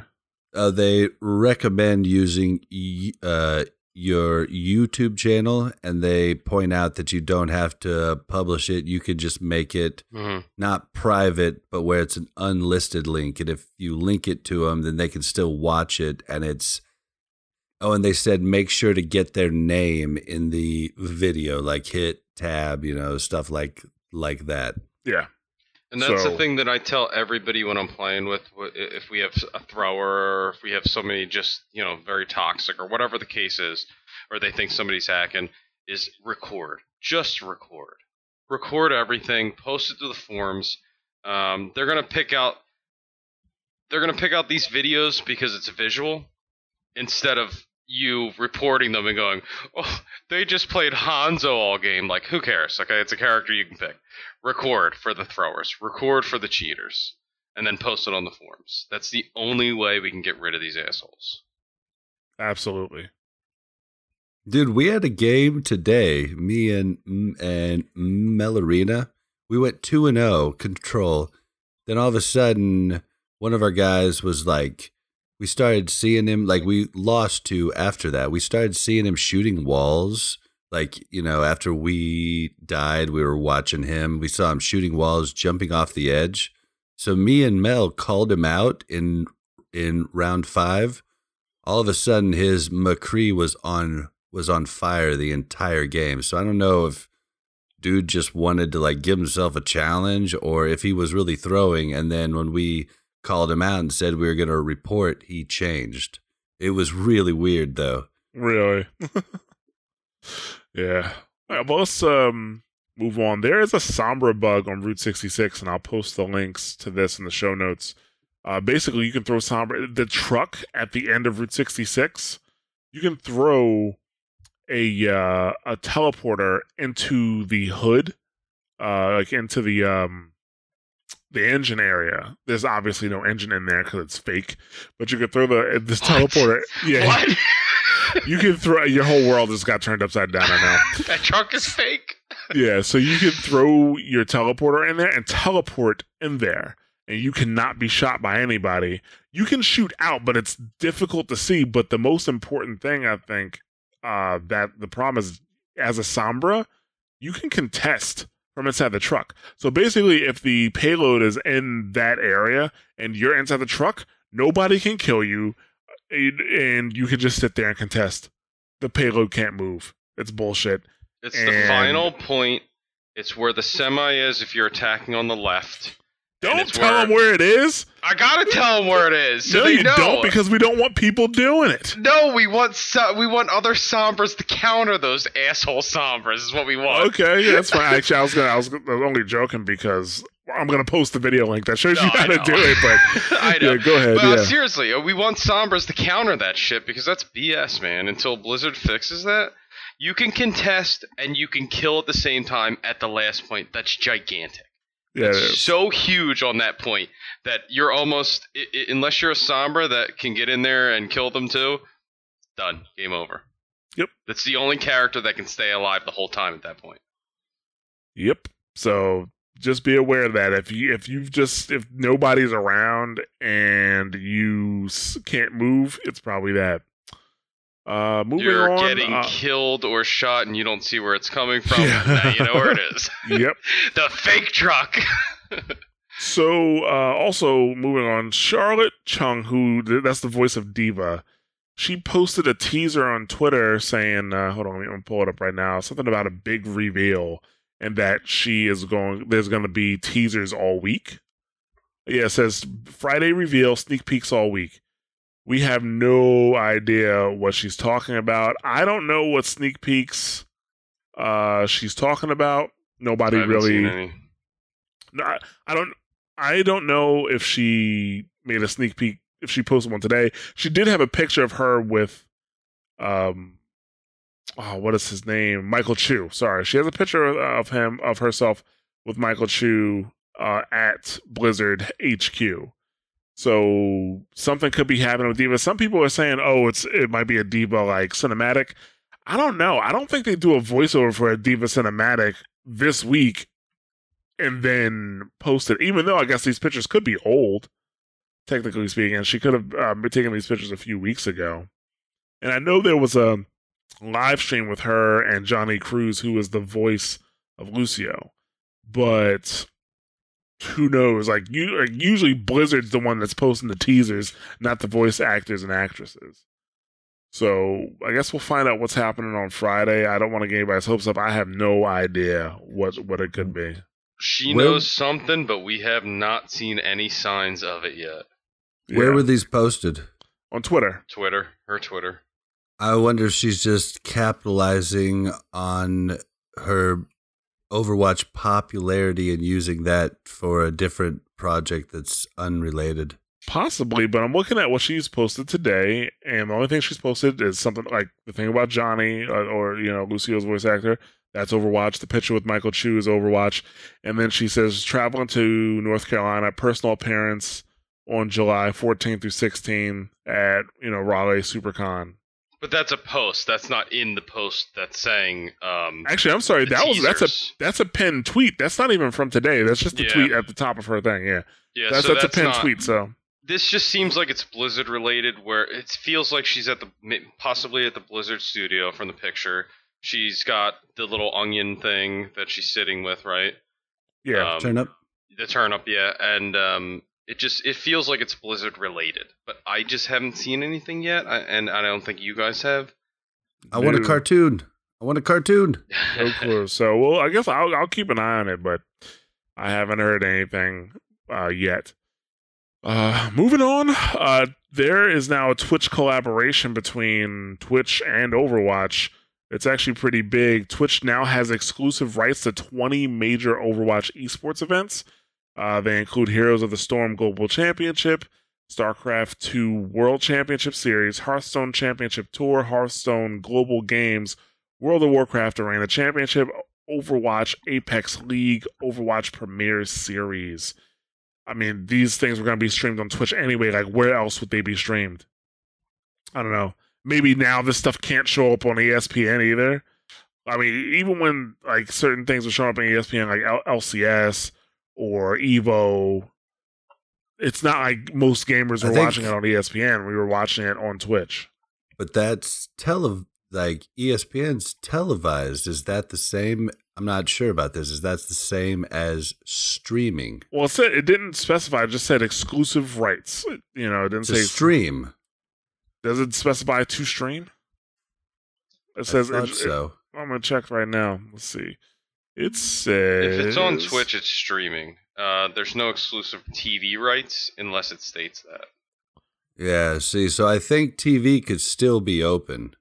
uh, they recommend using y- uh, your YouTube channel, and they point out that you don't have to publish it. You can just make it Mhm. not private, but where it's an unlisted link. And if you link it to them, then they can still watch it. And it's oh, and they said make sure to get their name in the video, like hit tab, you know, stuff like like that. Yeah. And that's So- the thing that I tell everybody when I'm playing with. If we have a thrower, or if we have somebody just you know very toxic, or whatever the case is, or they think somebody's hacking, is record. Just record. Record everything. Post it to the forums. Um, they're gonna pick out. They're gonna pick out these videos because it's visual, instead of you reporting them and going, "Oh, they just played Hanzo all game." Like, who cares? Okay, it's a character you can pick record for the throwers, record for the cheaters, and then post it on the forums. That's the only way we can get rid of these assholes. Absolutely. Dude, we had a game today. Me and and Melarina, we went two and zero control. Then all of a sudden, one of our guys was like, we started seeing him like we lost to after that. We started seeing him shooting walls. Like you know, after we died, we were watching him. We saw him shooting walls, jumping off the edge. So me and Mel called him out in in round five. All of a sudden, his McCree was on was on fire the entire game. So I don't know if dude just wanted to like give himself a challenge or if he was really throwing. And then when we called him out and said we were going to report, he changed. It was really weird though. Really? yeah. All right, well, let's um, move on. There is a Sombra bug on Route 66, and I'll post the links to this in the show notes. Uh, basically, you can throw Sombra, the truck at the end of Route 66, you can throw a uh, a teleporter into the hood, uh, like into the um, the engine area. There's obviously no engine in there because it's fake, but you could throw the this What? teleporter. Yeah, What? you can throw your whole world just got turned upside down. I know. that truck is fake. Yeah, so you can throw your teleporter in there and teleport in there, and you cannot be shot by anybody. You can shoot out, but it's difficult to see. But the most important thing, I think, uh, that the problem is, as a Sombra, you can contest from inside the truck. So basically, if the payload is in that area and you're inside the truck, nobody can kill you, and and you can just sit there and contest. The payload can't move. It's bullshit. It's the final point. It's where the semi is if you're attacking on the left. Don't tell where- them where it is. I gotta tell them where it is. So no, you know. don't because we don't want people doing it. No, we want so- we want other sombras to counter those asshole sombras. Is what we want. Okay, yeah, that's fine. Actually, I was gonna, I was only joking because I'm gonna post the video link that shows No, you how to do it. But I know. yeah, go ahead. But uh, seriously, uh, we want sombras to counter that shit because that's BS, man. Until Blizzard fixes that, you can contest and you can kill at the same time at the last point. That's gigantic. yeah, It's so huge on that point that you're almost i- i- unless you're a sombra that can get in there and kill them too, done. Game over. Yep. That's the only character that can stay alive the whole time at that point. Yep. So just be aware of that. If you if you've just if nobody's around and you can't move, it's probably that. Uh, moving on you're on. getting uh, killed or shot and you don't see where it's coming from. Yeah. now you know where it is. yep. the fake truck. So uh, also moving on, Charlet Chung, who that's the voice of D.Va, she posted a teaser on Twitter saying, uh, "Hold on, let me pull it up right now. Something about a big reveal and that she is going. There's going to be teasers all week. Yeah, it says Friday reveal, sneak peeks all week. We have no idea what she's talking about. I don't know what sneak peeks uh, she's talking about. Nobody really. No, I, I don't. I don't know if she made a sneak peek. If she posted one today, she did have a picture of her with, um, oh, what is his name? Michael Chu. Sorry, she has a picture of him of herself with Michael Chu uh, at Blizzard HQ. So something could be happening with D.Va. Some people are saying, "Oh, it's it might be a D.Va like cinematic." I don't know. I don't think they do a voiceover for a D.Va cinematic this week and then post it. Even though I guess these pictures could be old, technically speaking, she could have uh, been taking these pictures a few weeks ago. And I know there was a live stream with her and Jonny Cruz, who was the voice of Lucio, but who knows? Like you, like usually Blizzard's the one that's posting the teasers, not the voice actors and actresses. So I guess we'll find out what's happening on Friday. I don't want to get anybody's hopes up. I have no idea what what it could be. She Where- knows something, but we have not seen any signs of it yet. Where Yeah. were these posted? on Twitter? Twitter, her Twitter. I wonder if she's just capitalizing on her Overwatch popularity and using that for a different project that's unrelated. Possibly, but I'm looking at what she's posted today, and the only thing she's posted is something like the thing about Jonny uh, or you know Lucio's voice actor. That's Overwatch. The picture with Michael Chu is Overwatch, and then she says traveling to North Carolina, personal appearance on July 14th through 16 at you know Raleigh SuperCon. But that's a post. That's not in the post that's saying. Um, Actually, I'm sorry, the that was that's a that's a pinned tweet. That's not even from today. That's just the Yeah. tweet at the top of her thing. Yeah, yeah, that's so that's, that's a pinned not, tweet. So This just seems like it's Blizzard related, where it feels like she's at the possibly at the Blizzard studio from the picture. She's got the little onion thing that she's sitting with, right? yeah, Um, Turn up. the turn up, yeah, and um, it just it feels like it's Blizzard related, but I just haven't seen anything yet, I, and I don't think you guys have. I want a cartoon. I want a cartoon. no clue. So, well, I guess I'll I'll keep an eye on it, but I haven't heard anything uh, yet. Uh, moving on, uh, there is now a Twitch collaboration between Twitch and Overwatch. It's actually pretty big. Twitch now has exclusive rights to 20 major Overwatch esports events. Uh, they include Heroes of the Storm Global Championship, StarCraft 2 World Championship Series, Hearthstone Championship Tour, Hearthstone Global Games, World of Warcraft Arena Championship, Overwatch Apex League, Overwatch Premier Series. I mean, these things were going to be streamed on Twitch anyway. Like, where else would they be streamed? I don't know. Maybe now this stuff can't show up on ESPN either. I mean, even when like certain things were showing up on ESPN, like L- LCS or Evo, it's not like most gamers were think- watching it on ESPN. We were watching it on Twitch. But that's tele like ESPN's televised. Is that the same? I'm not sure about this. Is that the same as streaming? Well, it said it didn't specify; it just said exclusive rights. You know, it didn't To say stream. Does it specify to stream? It says. I thought it- so. I'm gonna check right now. Let's see. It says If it's on Twitch, it's streaming. Uh, there's no exclusive TV rights unless it states that. Yeah, see, so I think TV could still be open.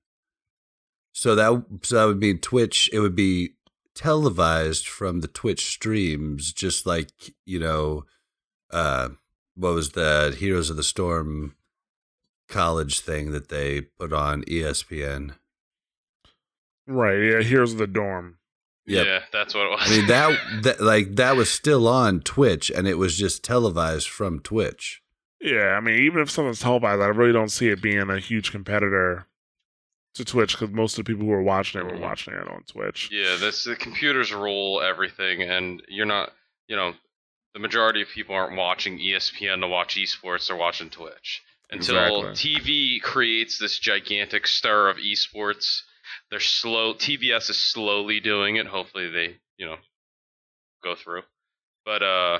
So that so that would mean Twitch. It would be televised from the Twitch streams, just like you know, uh, what was the Heroes of the Storm college thing that they put on ESPN? Right. Yeah. Heroes of the Dorm. Yep. Yeah, that's what it was. I mean that that like that was still on Twitch, and it was just televised from Twitch. Yeah. I mean, even if something's televised, I really don't see it being a huge competitor to Twitch because most of the people who are watching it were Mhm. watching it on Twitch. Yeah, this the computers rule everything, and you're not, you know, the majority of people aren't watching ESPN to watch esports; they're watching Twitch. Until Exactly. TV creates this gigantic stir of esports, they're slow. TBS is slowly doing it. Hopefully, they, you know, go through. But uh,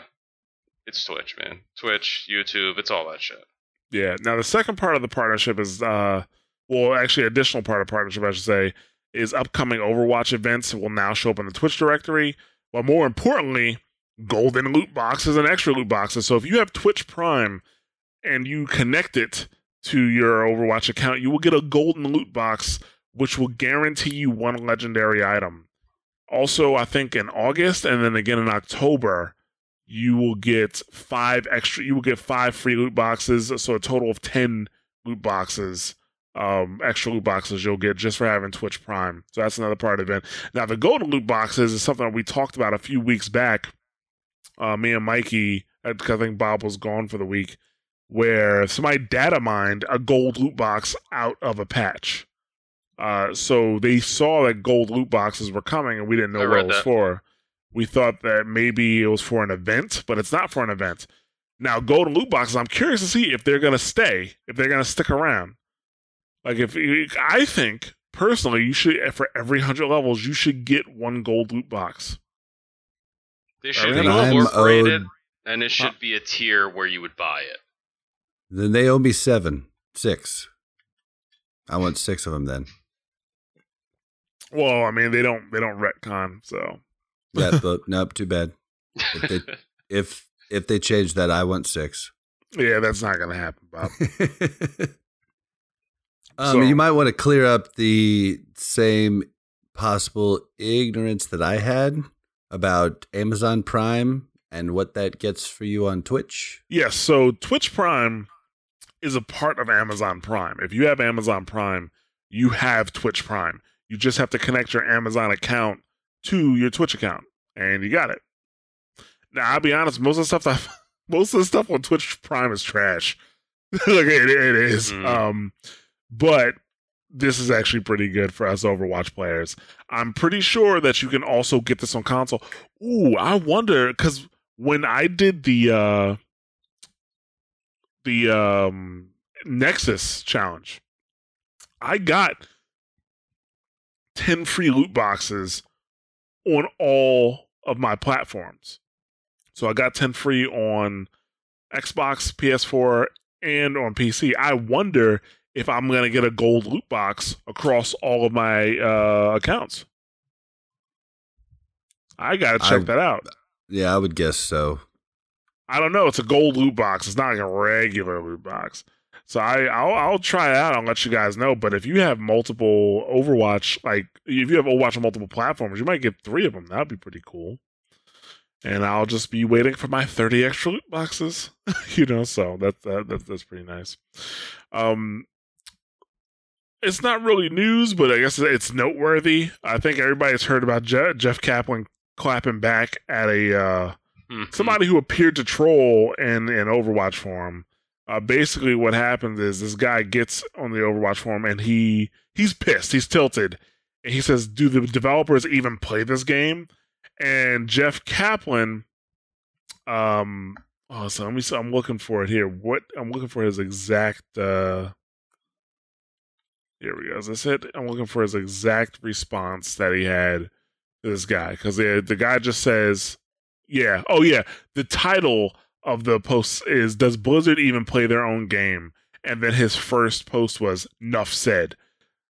it's Twitch, man. Twitch, YouTube, it's all that shit. Yeah. Now the second part of the partnership is uh well actually additional part of partnership I should say is upcoming Overwatch events will now show up in the Twitch directory. But more importantly, golden loot boxes and extra loot boxes. So if you have Twitch Prime and you connect it to your Overwatch account, you will get a golden loot box which will guarantee you one legendary item. Also, I think in August and then again in October, you will get five extra you will get five free loot boxes so a total of 10 loot boxes um extra loot boxes you'll get just for having twitch prime. So that's another part of it. Now the golden loot boxes is something that we talked about a few weeks back uh me and mikey i I think bob was gone for the week where somebody data mined a gold loot box out of a patch uh so they saw that gold loot boxes were coming and we didn't know I what read it was that. for we thought that maybe it was for an event, but it's not for an event. Now, golden loot boxes, I'm curious to see if they're going to stay, if they're going to stick around. Like, if I think personally, you should, for every 100 levels, you should get one gold loot box. They should And I'm incorporate it, owed- and it should be a tier where you would buy it. Then they owe me seven, six. I want six of them then. Well, I mean, they don't, they don't retcon, so. Yeah, but nope, too bad. If they if if they change that, I want six. Yeah, that's not going to happen, Bob. um, So- you might want to clear up the same possible ignorance that I had about Amazon Prime and what that gets for you on Twitch. Yes, so Twitch Prime is a part of Amazon Prime. If you have Amazon Prime, you have Twitch Prime. You just have to connect your Amazon account to your Twitch account, and you got it. Now, I'll be honest, most of the stuff that most of the stuff on Twitch Prime is trash. like it, it is. Mhm. Um, but this is actually pretty good for us Overwatch players. I'm pretty sure that you can also get this on console. Ooh, I wonder because when I did the uh the um Nexus challenge, I got 10 free loot boxes on all of my platforms. So I got 10 free on Xbox, PS4, and on PC. I wonder if I'm going to get a gold loot box across all of my uh, accounts. I got to check I- that out. Yeah, I would guess so. I don't know. It's a gold loot box. It's not like a regular loot box. So I I'll, I'll try it out. I'll let you guys know. But if you have multiple Overwatch, like if you have Overwatch on multiple platforms, you might get three of them. That'd be pretty cool. And I'll just be waiting for my thirty extra loot boxes. you know, so that's that, that's that's pretty nice. Um, it's not really news, but I guess it's noteworthy. I think everybody's heard about Je- Jeff Kaplan clapping back at a. Uh, Mhm. somebody who appeared to troll in an Overwatch forum. Uh, basically, what happens is this guy gets on the Overwatch forum and he he's pissed, he's tilted, and he says, "Do the developers even play this game?" And Jeff Kaplan, um, oh, so let me. I'm looking for it here. What I'm looking for his exact. uh Here we go. As I said, I'm looking for his exact response that he had to this guy because the the guy just says. Yeah. Oh, yeah. The title of the post is Does Blizzard even play their own game? And then his first post was Nuff said.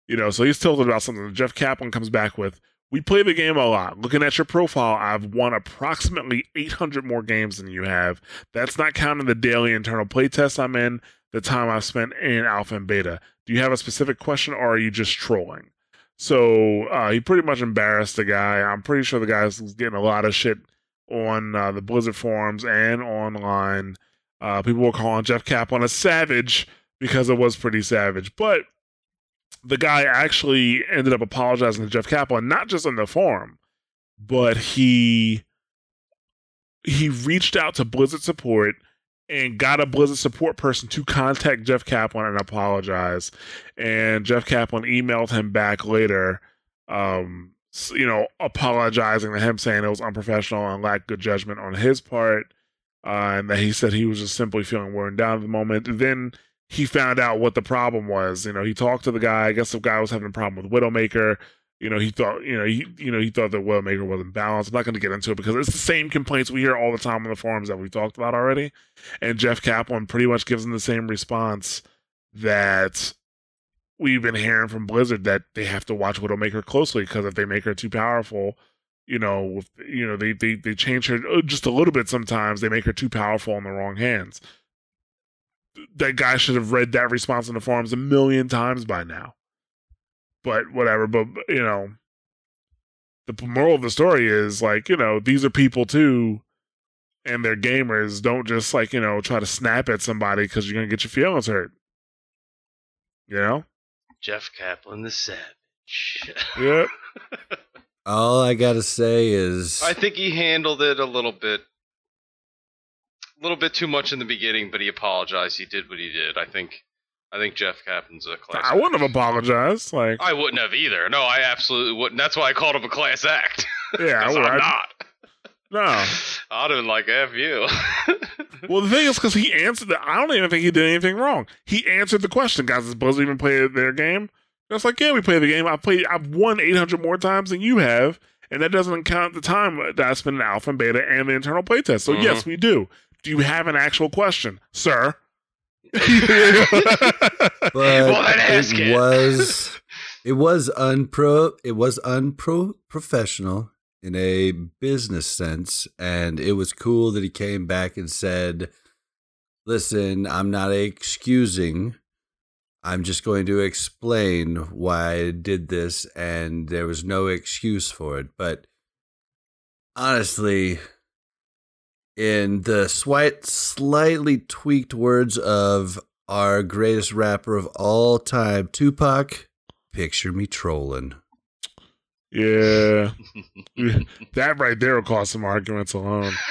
You know, so he's tilted about something. Jeff Kaplan comes back with We play the game a lot. Looking at your profile, I've won approximately 800 more games than you have. That's not counting the daily internal playtest I'm in, the time I've spent in alpha and beta. Do you have a specific question or are you just trolling? So uh, he pretty much embarrassed the guy. I'm pretty sure the guy's getting a lot of shit on uh, the Blizzard forums and online. Uh, people were calling Jeff Kaplan a savage because it was pretty savage. But the guy actually ended up apologizing to Jeff Kaplan, not just on the forum, but he he reached out to Blizzard support and got a Blizzard support person to contact Jeff Kaplan and apologize. And Jeff Kaplan emailed him back later, um, you know, apologizing to him, saying it was unprofessional and lacked good judgment on his part, uh, and that he said he was just simply feeling worn down at the moment. Then he found out what the problem was. You know, he talked to the guy. I guess the guy was having a problem with Widowmaker. You know, he thought, you know, he, you know, he thought that Widowmaker wasn't balanced. I'm not going to get into it because it's the same complaints we hear all the time on the forums that we talked about already. And Jeff Kaplan pretty much gives him the same response that we've been hearing from Blizzard that they have to watch Widowmaker closely because if they make her too powerful, you know, you know, they they they change her uh, just a little bit sometimes. They make her too powerful in the wrong hands that guy should have read that response in the forums a million times by now. But whatever. But you know, the moral of the story is like you know these are people too, and they're gamers. Don't just like you know try to snap at somebody because you're gonna get your feelings hurt. You know. Jeff Kaplan, the savage. Yep. All I gotta say is, I think he handled it a little bit a little bit too much in the beginning, but he apologized. He did what he did. I think. I think Jeff Kaplan's a class. I wouldn't have apologized. Like I wouldn't have either. No, I absolutely wouldn't. That's why I called him a class act. Yeah, I 'Cause would. I'm I'd- not. No. I'd have like, "F you." Well, the thing is, because he answered the, I don't even think he did anything wrong. He answered the question. Guys, does Blizzard even play their game? That's like, yeah, we play the game. I played. I've won 800 more times than you have, and that doesn't count the time that I spent in alpha and beta and the internal playtest. So Mhm. yes, we do. Do you have an actual question, sir? but Well, it it. was it was unpro it was unpro professional in a business sense, and it was cool that he came back and said, "Listen, I'm not excusing." I'm just going to explain why I did this, and there was no excuse for it. But honestly, in the slight, slightly tweaked words of our greatest rapper of all time, Tupac, picture me trolling. yeah, that right there will cause some arguments alone.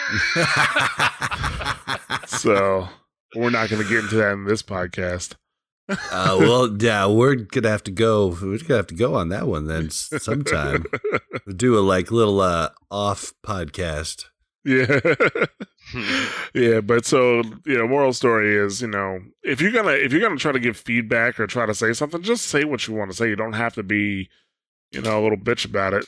So we're not going to get into that in this podcast. uh, well, yeah, we're gonna have to go. We're gonna have to go on that one then sometime. We'll do a like little uh, off podcast. Yeah. yeah, but so you know, moral story is, you know, if you're gonna if you're gonna try to give feedback or try to say something, just say what you want to say. You don't have to be, you know, a little bitch about it.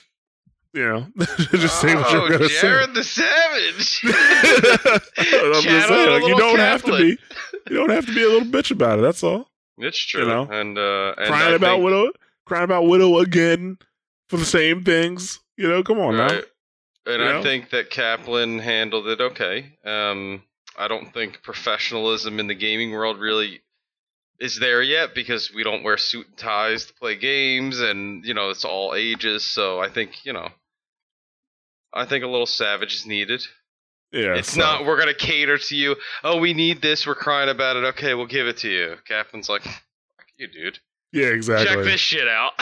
You know, just say what oh, you're gonna Jared the Savage. I'm just saying, like, you don't have to be, you don't have to be a little bitch about it. That's all. It's true. You know, and uh, and crying I about think- widow, crying about widow again for the same things. You know, come on now. Right. And You I know? think that Kaplan handled it okay. Um, I don't think professionalism in the gaming world really is there yet because we don't wear suit and ties to play games, and you know it's all ages. So I think you know, I think a little savage is needed. Yeah, it's so- not we're gonna cater to you. Oh, we need this. We're crying about it. Okay, we'll give it to you. Kaplan's like, fuck you, dude. Yeah, exactly. Check this shit out.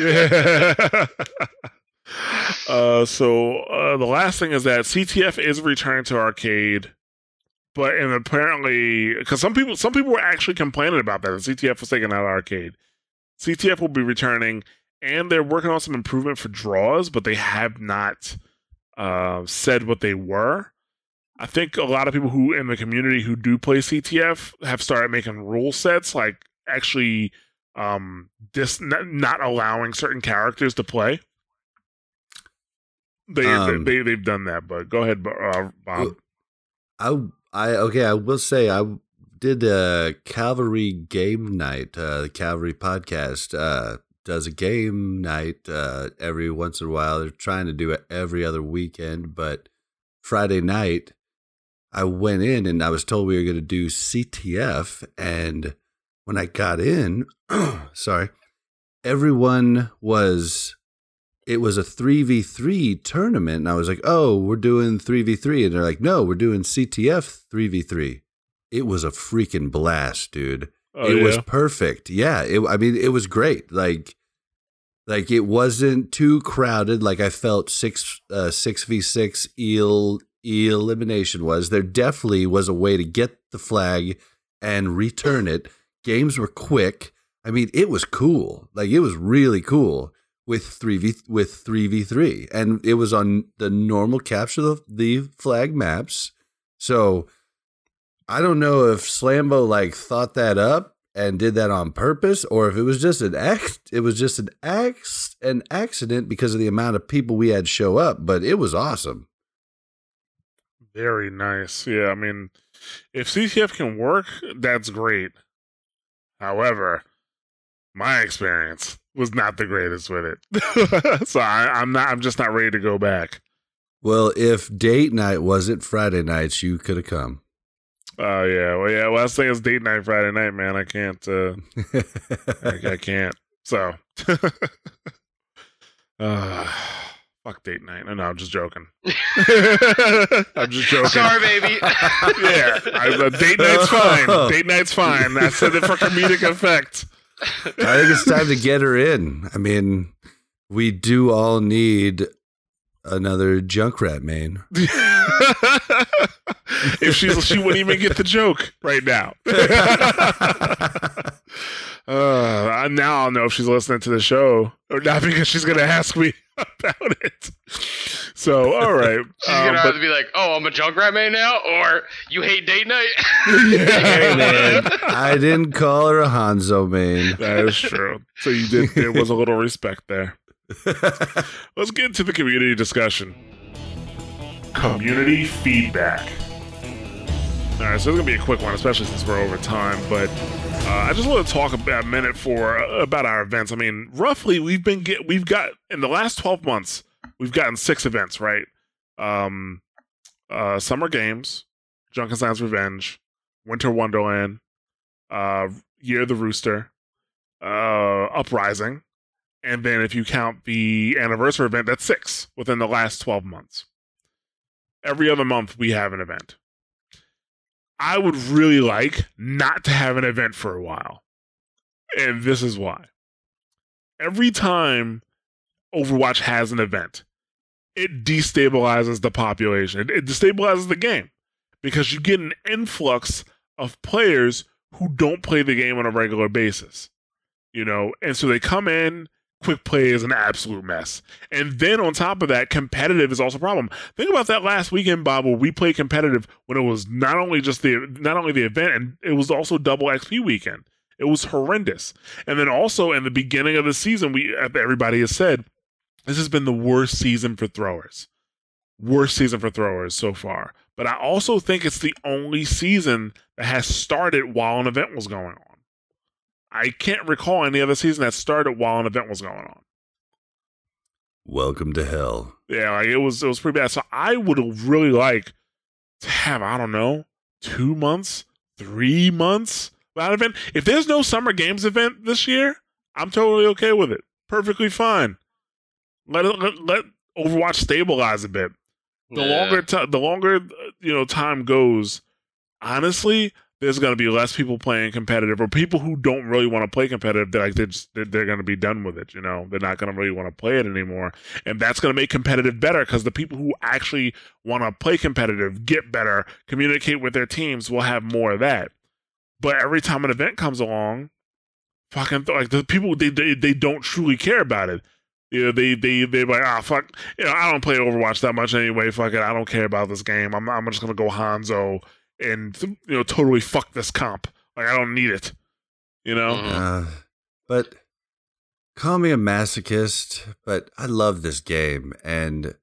yeah. uh, so uh, the last thing is that CTF is returning to arcade, but and apparently because some people some people were actually complaining about that the CTF was taken out of arcade. CTF will be returning, and they're working on some improvement for draws, but they have not uh, said what they were. I think a lot of people who in the community who do play CTF have started making rule sets, like actually um dis not allowing certain characters to play. They, Um, they they've done that, but go ahead, uh, Bob. I I okay, I will say I did a Calvary game night, uh, the Calvary podcast uh, does a game night uh, every once in a while. They're trying to do it every other weekend, but Friday night, I went in and I was told we were going to do CTF. And when I got in, sorry, everyone was, it was a 3v3 tournament. And I was like, oh, we're doing 3v3. And they're like, no, we're doing CTF 3v3. It was a freaking blast, dude. Oh, it yeah? was perfect. Yeah, it, I mean, it was great. Like, like it wasn't too crowded. Like I felt six uh, six v six eel elimination was. There definitely was a way to get the flag and return it. Games were quick. I mean, it was cool. Like it was really cool with three v with three v three, and it was on the normal capture the, the flag maps. So I don't know if Slambo like thought that up and did that on purpose, or if it was just an act. It was just an ax an accident because of the amount of people we had show up. But it was awesome. Very nice. Yeah, I mean, if CTF can work, that's great. However, my experience was not the greatest with it, so I, I'm not. I'm just not ready to go back. Well, if date night wasn't Friday nights, you could have come. Oh yeah, well yeah. Well, I say it's date night Friday night, man. I can't. uh I, I can't. So, uh, fuck date night. No, no, I'm just joking. I'm just joking. Sorry, baby. yeah, I, uh, date night's fine. Date night's fine. I said it for comedic effect. I think it's time to get her in. I mean, we do all need another Junkrat main. if she's she wouldn't even get the joke right now. uh, now I'll know if she's listening to the show or not because she's gonna ask me about it. So all right, She's um, gonna have to be like, "Oh, I'm a Junkrat man now," or "You hate date night." Hey man, I didn't call her a Hanzo main. that is true. So you did. There was a little respect there. Let's get into the community discussion. Community feedback. All right, so it's gonna be a quick one, especially since we're over time. But uh, I just want to talk about a minute for about our events. I mean, roughly, we've been get we've got in the last twelve months, we've gotten six events, right? Um, uh, Summer Games, Junkenstein's Revenge, Winter Wonderland, uh, Year of the Rooster, uh, Uprising, and then if you count the anniversary event, that's six within the last 12 months. Every other month, we have an event. I would really like not to have an event for a while. And this is why. Every time Overwatch has an event, it destabilizes the population, it, destabilizes the game because you get an influx of players who don't play the game on a regular basis. You know, and so they come in, quick play is an absolute mess. And then on top of that, competitive is also a problem. Think about that last weekend, Bob, where we played competitive when it was not only just the not only the event, and it was also double XP weekend. It was horrendous. And then also in the beginning of the season, we everybody has said this has been the worst season for throwers. Worst season for throwers so far. But I also think it's the only season that has started while an event was going on. I can't recall any other season that started while an event was going on. Welcome to hell. Yeah, like it was it was pretty bad. So I would really like to have, I don't know, two months, three months without event. If there's no summer games event this year, I'm totally okay with it. Perfectly fine. Let it let, let Overwatch stabilize a bit. The Yeah. longer ti the longer uh, you know time goes, honestly, there's going to be less people playing competitive, or people who don't really want to play competitive. They're like they're just, they're, they're going to be done with it. You know, they're not going to really want to play it anymore, and that's going to make competitive better because the people who actually want to play competitive, get better, communicate with their teams, will have more of that. But every time an event comes along, fucking like the people they they, they don't truly care about it. You know, they they they're like, ah, fuck. You know, I don't play Overwatch that much anyway. Fuck it, I don't care about this game. I'm I'm just gonna go Hanzo and you know totally fuck this comp. Like I don't need it. You know. Mhm. Uh, but call me a masochist, but I love this game. And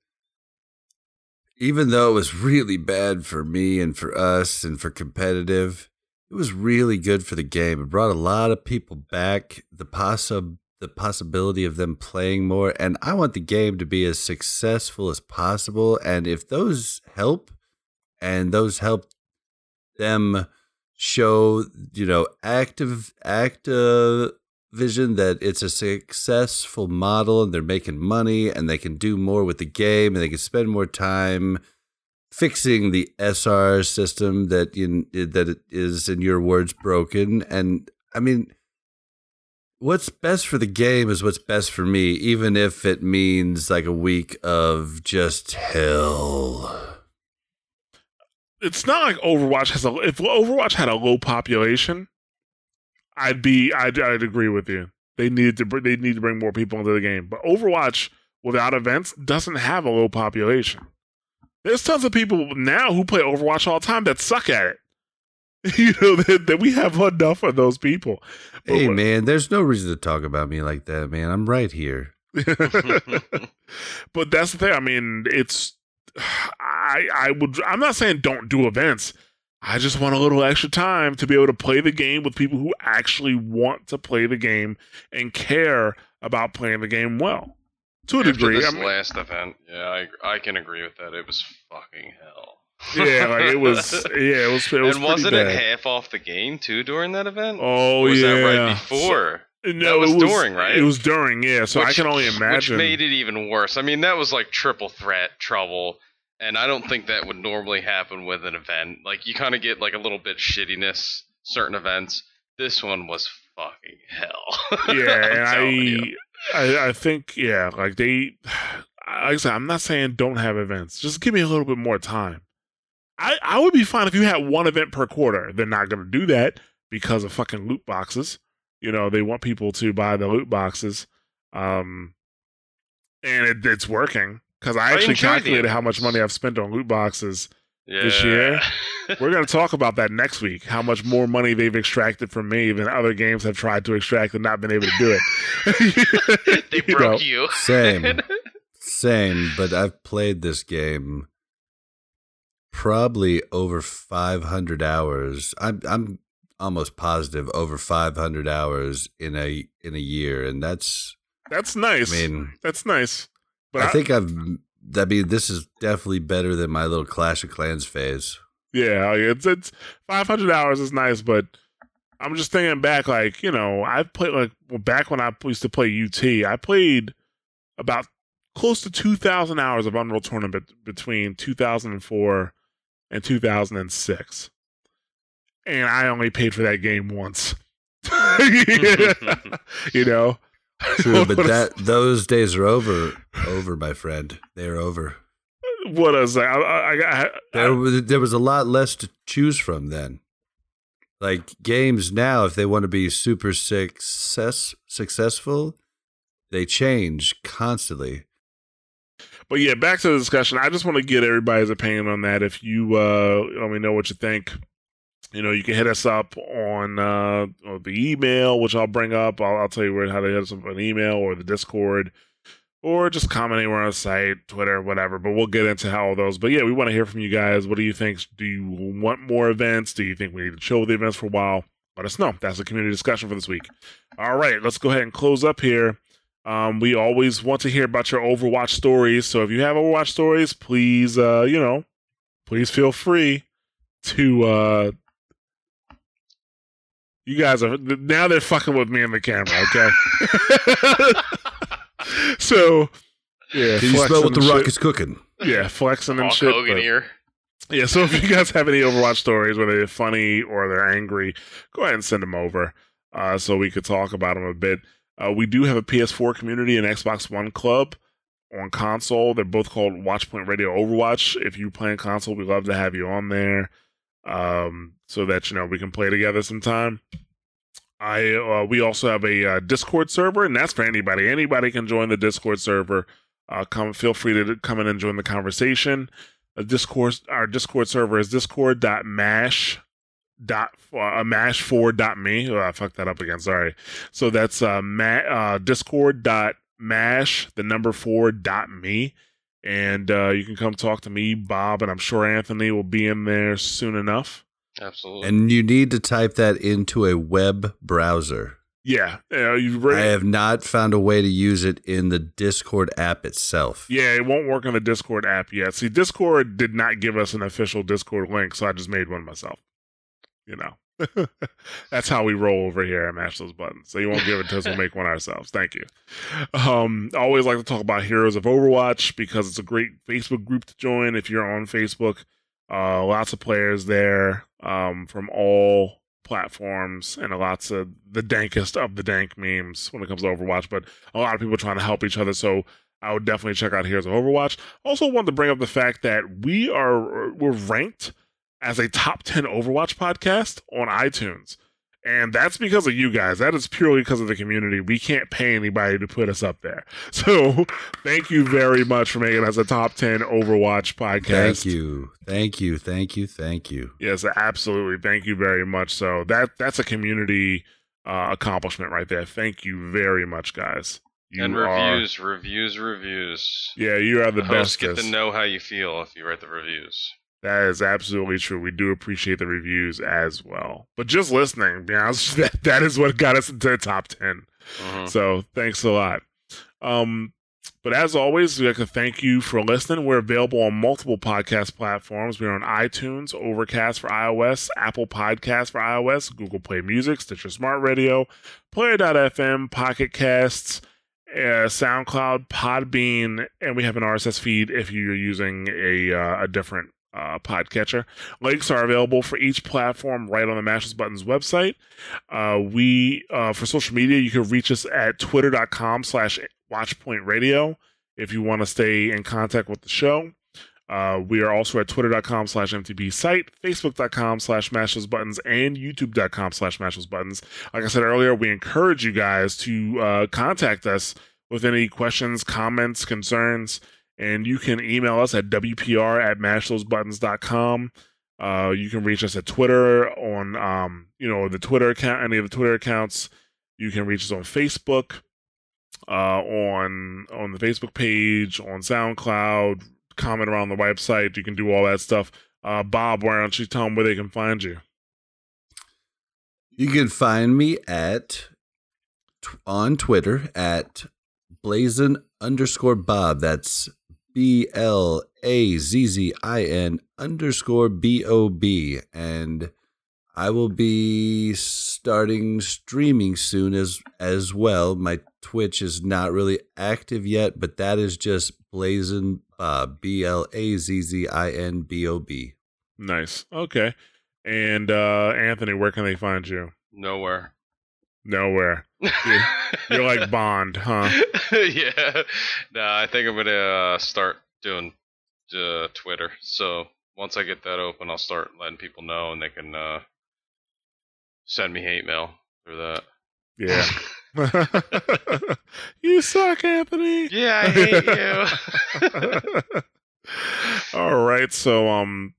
even though it was really bad for me and for us and for competitive, it was really good for the game. It brought a lot of people back. The possible the possibility of them playing more, and I want the game to be as successful as possible. And if those help, and those help them show, you know, active active vision that it's a successful model and they're making money and they can do more with the game and they can spend more time fixing the SR system that in that it is in your words broken. And I mean what's best for the game is what's best for me even if it means like a week of just hell it's not like Overwatch has a if Overwatch had a low population, I'd be I'd I'd agree with you. They needed to br- they need to bring more people into the game. But Overwatch without events doesn't have a low population. There's tons of people now who play Overwatch all the time that suck at it. you know that, that we have enough of those people. But hey what- man there's no reason to talk about me like that man I'm right here but that's the thing. I mean, it's I I would I'm not saying don't do events. I just want a little extra time to be able to play the game with people who actually want to play the game and care about playing the game well. To a After degree, this I mean, last event, yeah, I I can agree with that. It was fucking hell. yeah, like it was, yeah, it was, it was and wasn't bad. it half off the game too during that event? Oh Or was yeah, that right before? No, was it was during, right? It was during, yeah. So I can only imagine. Which made it even worse. I mean, that was like triple threat trouble, and I don't think that would normally happen with an event. Like you kind of get like a little bit shittiness certain events. This one was fucking hell. yeah. I, I, I think, yeah, like they, like I said, I'm not saying don't have events. Just give me a little bit more time. I, I would be fine if you had one event per quarter. They're not going to do that because of fucking loot boxes. You know, they want people to buy the loot boxes, um, and it, it's working because I I actually calculated how much money I've spent on loot boxes yeah. this year. we're going to talk about that next week. How much more money they've extracted from me than other games have tried to extract and not been able to do it. they You broke know, you. Same. Same, but I've played this game probably over 500 hours. I'm I'm almost positive over 500 hours in a in a year and that's That's nice. I mean That's nice. But I think I've I mean this is definitely better than my little Clash of Clans phase. yeah, it's it's 500 hours is nice, but I'm just thinking back, like you know, I played like well, back when I used to play UT. I played about close to 2,000 hours of Unreal Tournament between 2004 and 2006, and I only paid for that game once. you know, True, but that those days are over over my friend. They are over. what is that? I, I, I, I, There was there was a lot less to choose from then. Like games now, if they want to be super success successful, they change constantly. But yeah, back to the discussion. I just want to get everybody's opinion on that. If you uh, let me know what you think, you know, you can hit us up on uh, the email, which I'll bring up. I'll, I'll tell you where how to hit us up on email or the Discord, or just comment anywhere on the site, Twitter, whatever. But we'll get into how all those. But yeah, we want to hear from you guys. What do you think? Do you want more events? Do you think we need to chill with the events for a while? Let us know. That's the community discussion for this week. All right, let's go ahead and close up here. Um, we always want to hear about your Overwatch stories. So if you have Overwatch stories, please, uh, you know, please feel free to. Uh, you guys are now they're fucking with me in the camera, okay? so yeah, Can you smell what the and rock shit. is cooking? Yeah, flexing and Hulk shit. Hogan but- here. yeah, so if you guys have any Overwatch stories, whether they're funny or they're angry, go ahead and send them over uh, so we could talk about them a bit. Uh, we do have a PS4 community and Xbox One club on console. They're both called Watchpoint Radio Overwatch. If you play on console, we'd love to have you on there um, so that you know we can play together sometime. I uh, we also have a uh, Discord server, and that's for anybody. Anybody can join the Discord server. Uh, come, feel free to come in and join the conversation. A Discord, our Discord server is discord.mash dot uh, mash four dot me. Oh, I fucked that up again. Sorry. So that's uh, ma- uh discord dot mash the number four dot me, and uh, you can come talk to me, Bob, and I'm sure Anthony will be in there soon enough. Absolutely. And you need to type that into a web browser. Yeah, yeah, you I have not found a way to use it in the Discord app itself. Yeah, it won't work on the Discord app yet. See, Discord did not give us an official Discord link, so I just made one myself. You know, that's how we roll over here at Mash Those Buttons. So you won't give it to us; we'll make one ourselves. Thank you. Um, I always like to talk about Heroes of Overwatch because it's a great Facebook group to join if you're on Facebook. Uh, lots of players there um, from all platforms and lots of the dankest of the dank memes when it comes to Overwatch, but a lot of people trying to help each other. So I would definitely check out Heroes of Overwatch. Also, wanted to bring up the fact that we are we're ranked as a top ten Overwatch podcast on iTunes. And that's because of you guys. That is purely because of the community. We can't pay anybody to put us up there. So thank you very much for making us a top 10 Overwatch podcast. Thank you. Thank you. Thank you. Thank you. Yes, absolutely. Thank you very much. So that that's a community uh, accomplishment right there. Thank you very much, guys. You and are- reviews, reviews, reviews. yeah, you are the The hosts best. get to know how you feel if you write the reviews. That is absolutely true. We do appreciate the reviews as well. But just listening, be honest, that, that is what got us into the top 10. Mhm. So thanks a lot. Um, but as always, we'd like to thank you for listening. We're available on multiple podcast platforms. We're on iTunes, Overcast for iOS, Apple Podcasts for iOS, Google Play Music, Stitcher Smart Radio, Player.fm, Pocket Casts, uh, SoundCloud, Podbean, and we have an RSS feed if you're using a uh, a different uh, podcatcher. Links are available for each platform right on the Mash Those Buttons website. Uh, we uh, for social media, you can reach us at twitter.com slash watchpoint radio if you want to stay in contact with the show. Uh, we are also at twitter.com slash mtb site, facebook.com slash mash those buttons, and youtube.com slash mash those buttons. Like I said earlier, we encourage you guys to uh, contact us with any questions, comments, concerns, and you can email us at wpr at mashthosebuttons.com. Uh, you can reach us at Twitter on, um, you know, the Twitter account, any of the Twitter accounts. You can reach us on Facebook, uh, on on the Facebook page, on SoundCloud, comment around the website. You can do all that stuff. Uh, Bob, why don't you tell them where they can find you? You can find me at on Twitter at blazzin underscore bob. That's B L A Z Z I N underscore B O B. And I will be starting streaming soon as as well. My Twitch is not really active yet, but that is just Blazzin bob. B L A Z Z I N B O B. Nice. Okay. And uh, Anthony, where can they find you? Nowhere. Nowhere. You're like Bond, huh? yeah. No, I think I'm gonna uh, start doing uh, Twitter. So once I get that open, I'll start letting people know, and they can uh, send me hate mail through that. Yeah. you suck, Anthony. yeah, I hate you. All right. So, um,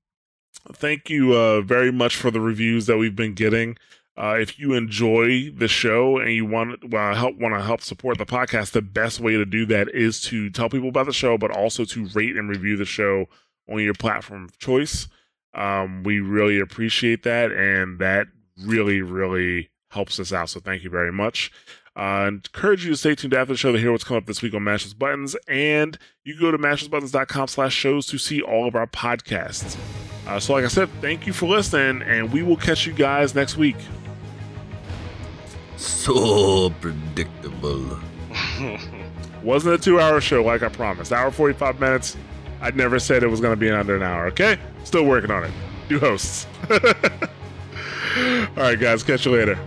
thank you uh, very much for the reviews that we've been getting. Uh, if you enjoy the show and you want uh, help want to help support the podcast, the best way to do that is to tell people about the show, but also to rate and review the show on your platform of choice. Um, we really appreciate that, and that really, really helps us out. So thank you very much. Uh, encourage you to stay tuned after the show to hear what's coming up this week on Mash Those Buttons, and you go to mashthosebuttons.com slash shows to see all of our podcasts. Uh, so like I said, thank you for listening, and we will catch you guys next week. So predictable. Wasn't a two-hour show like I promised. Hour 45 minutes. I never said it was going to be under an hour, okay? Still working on it. New hosts. all right, guys. Catch you later.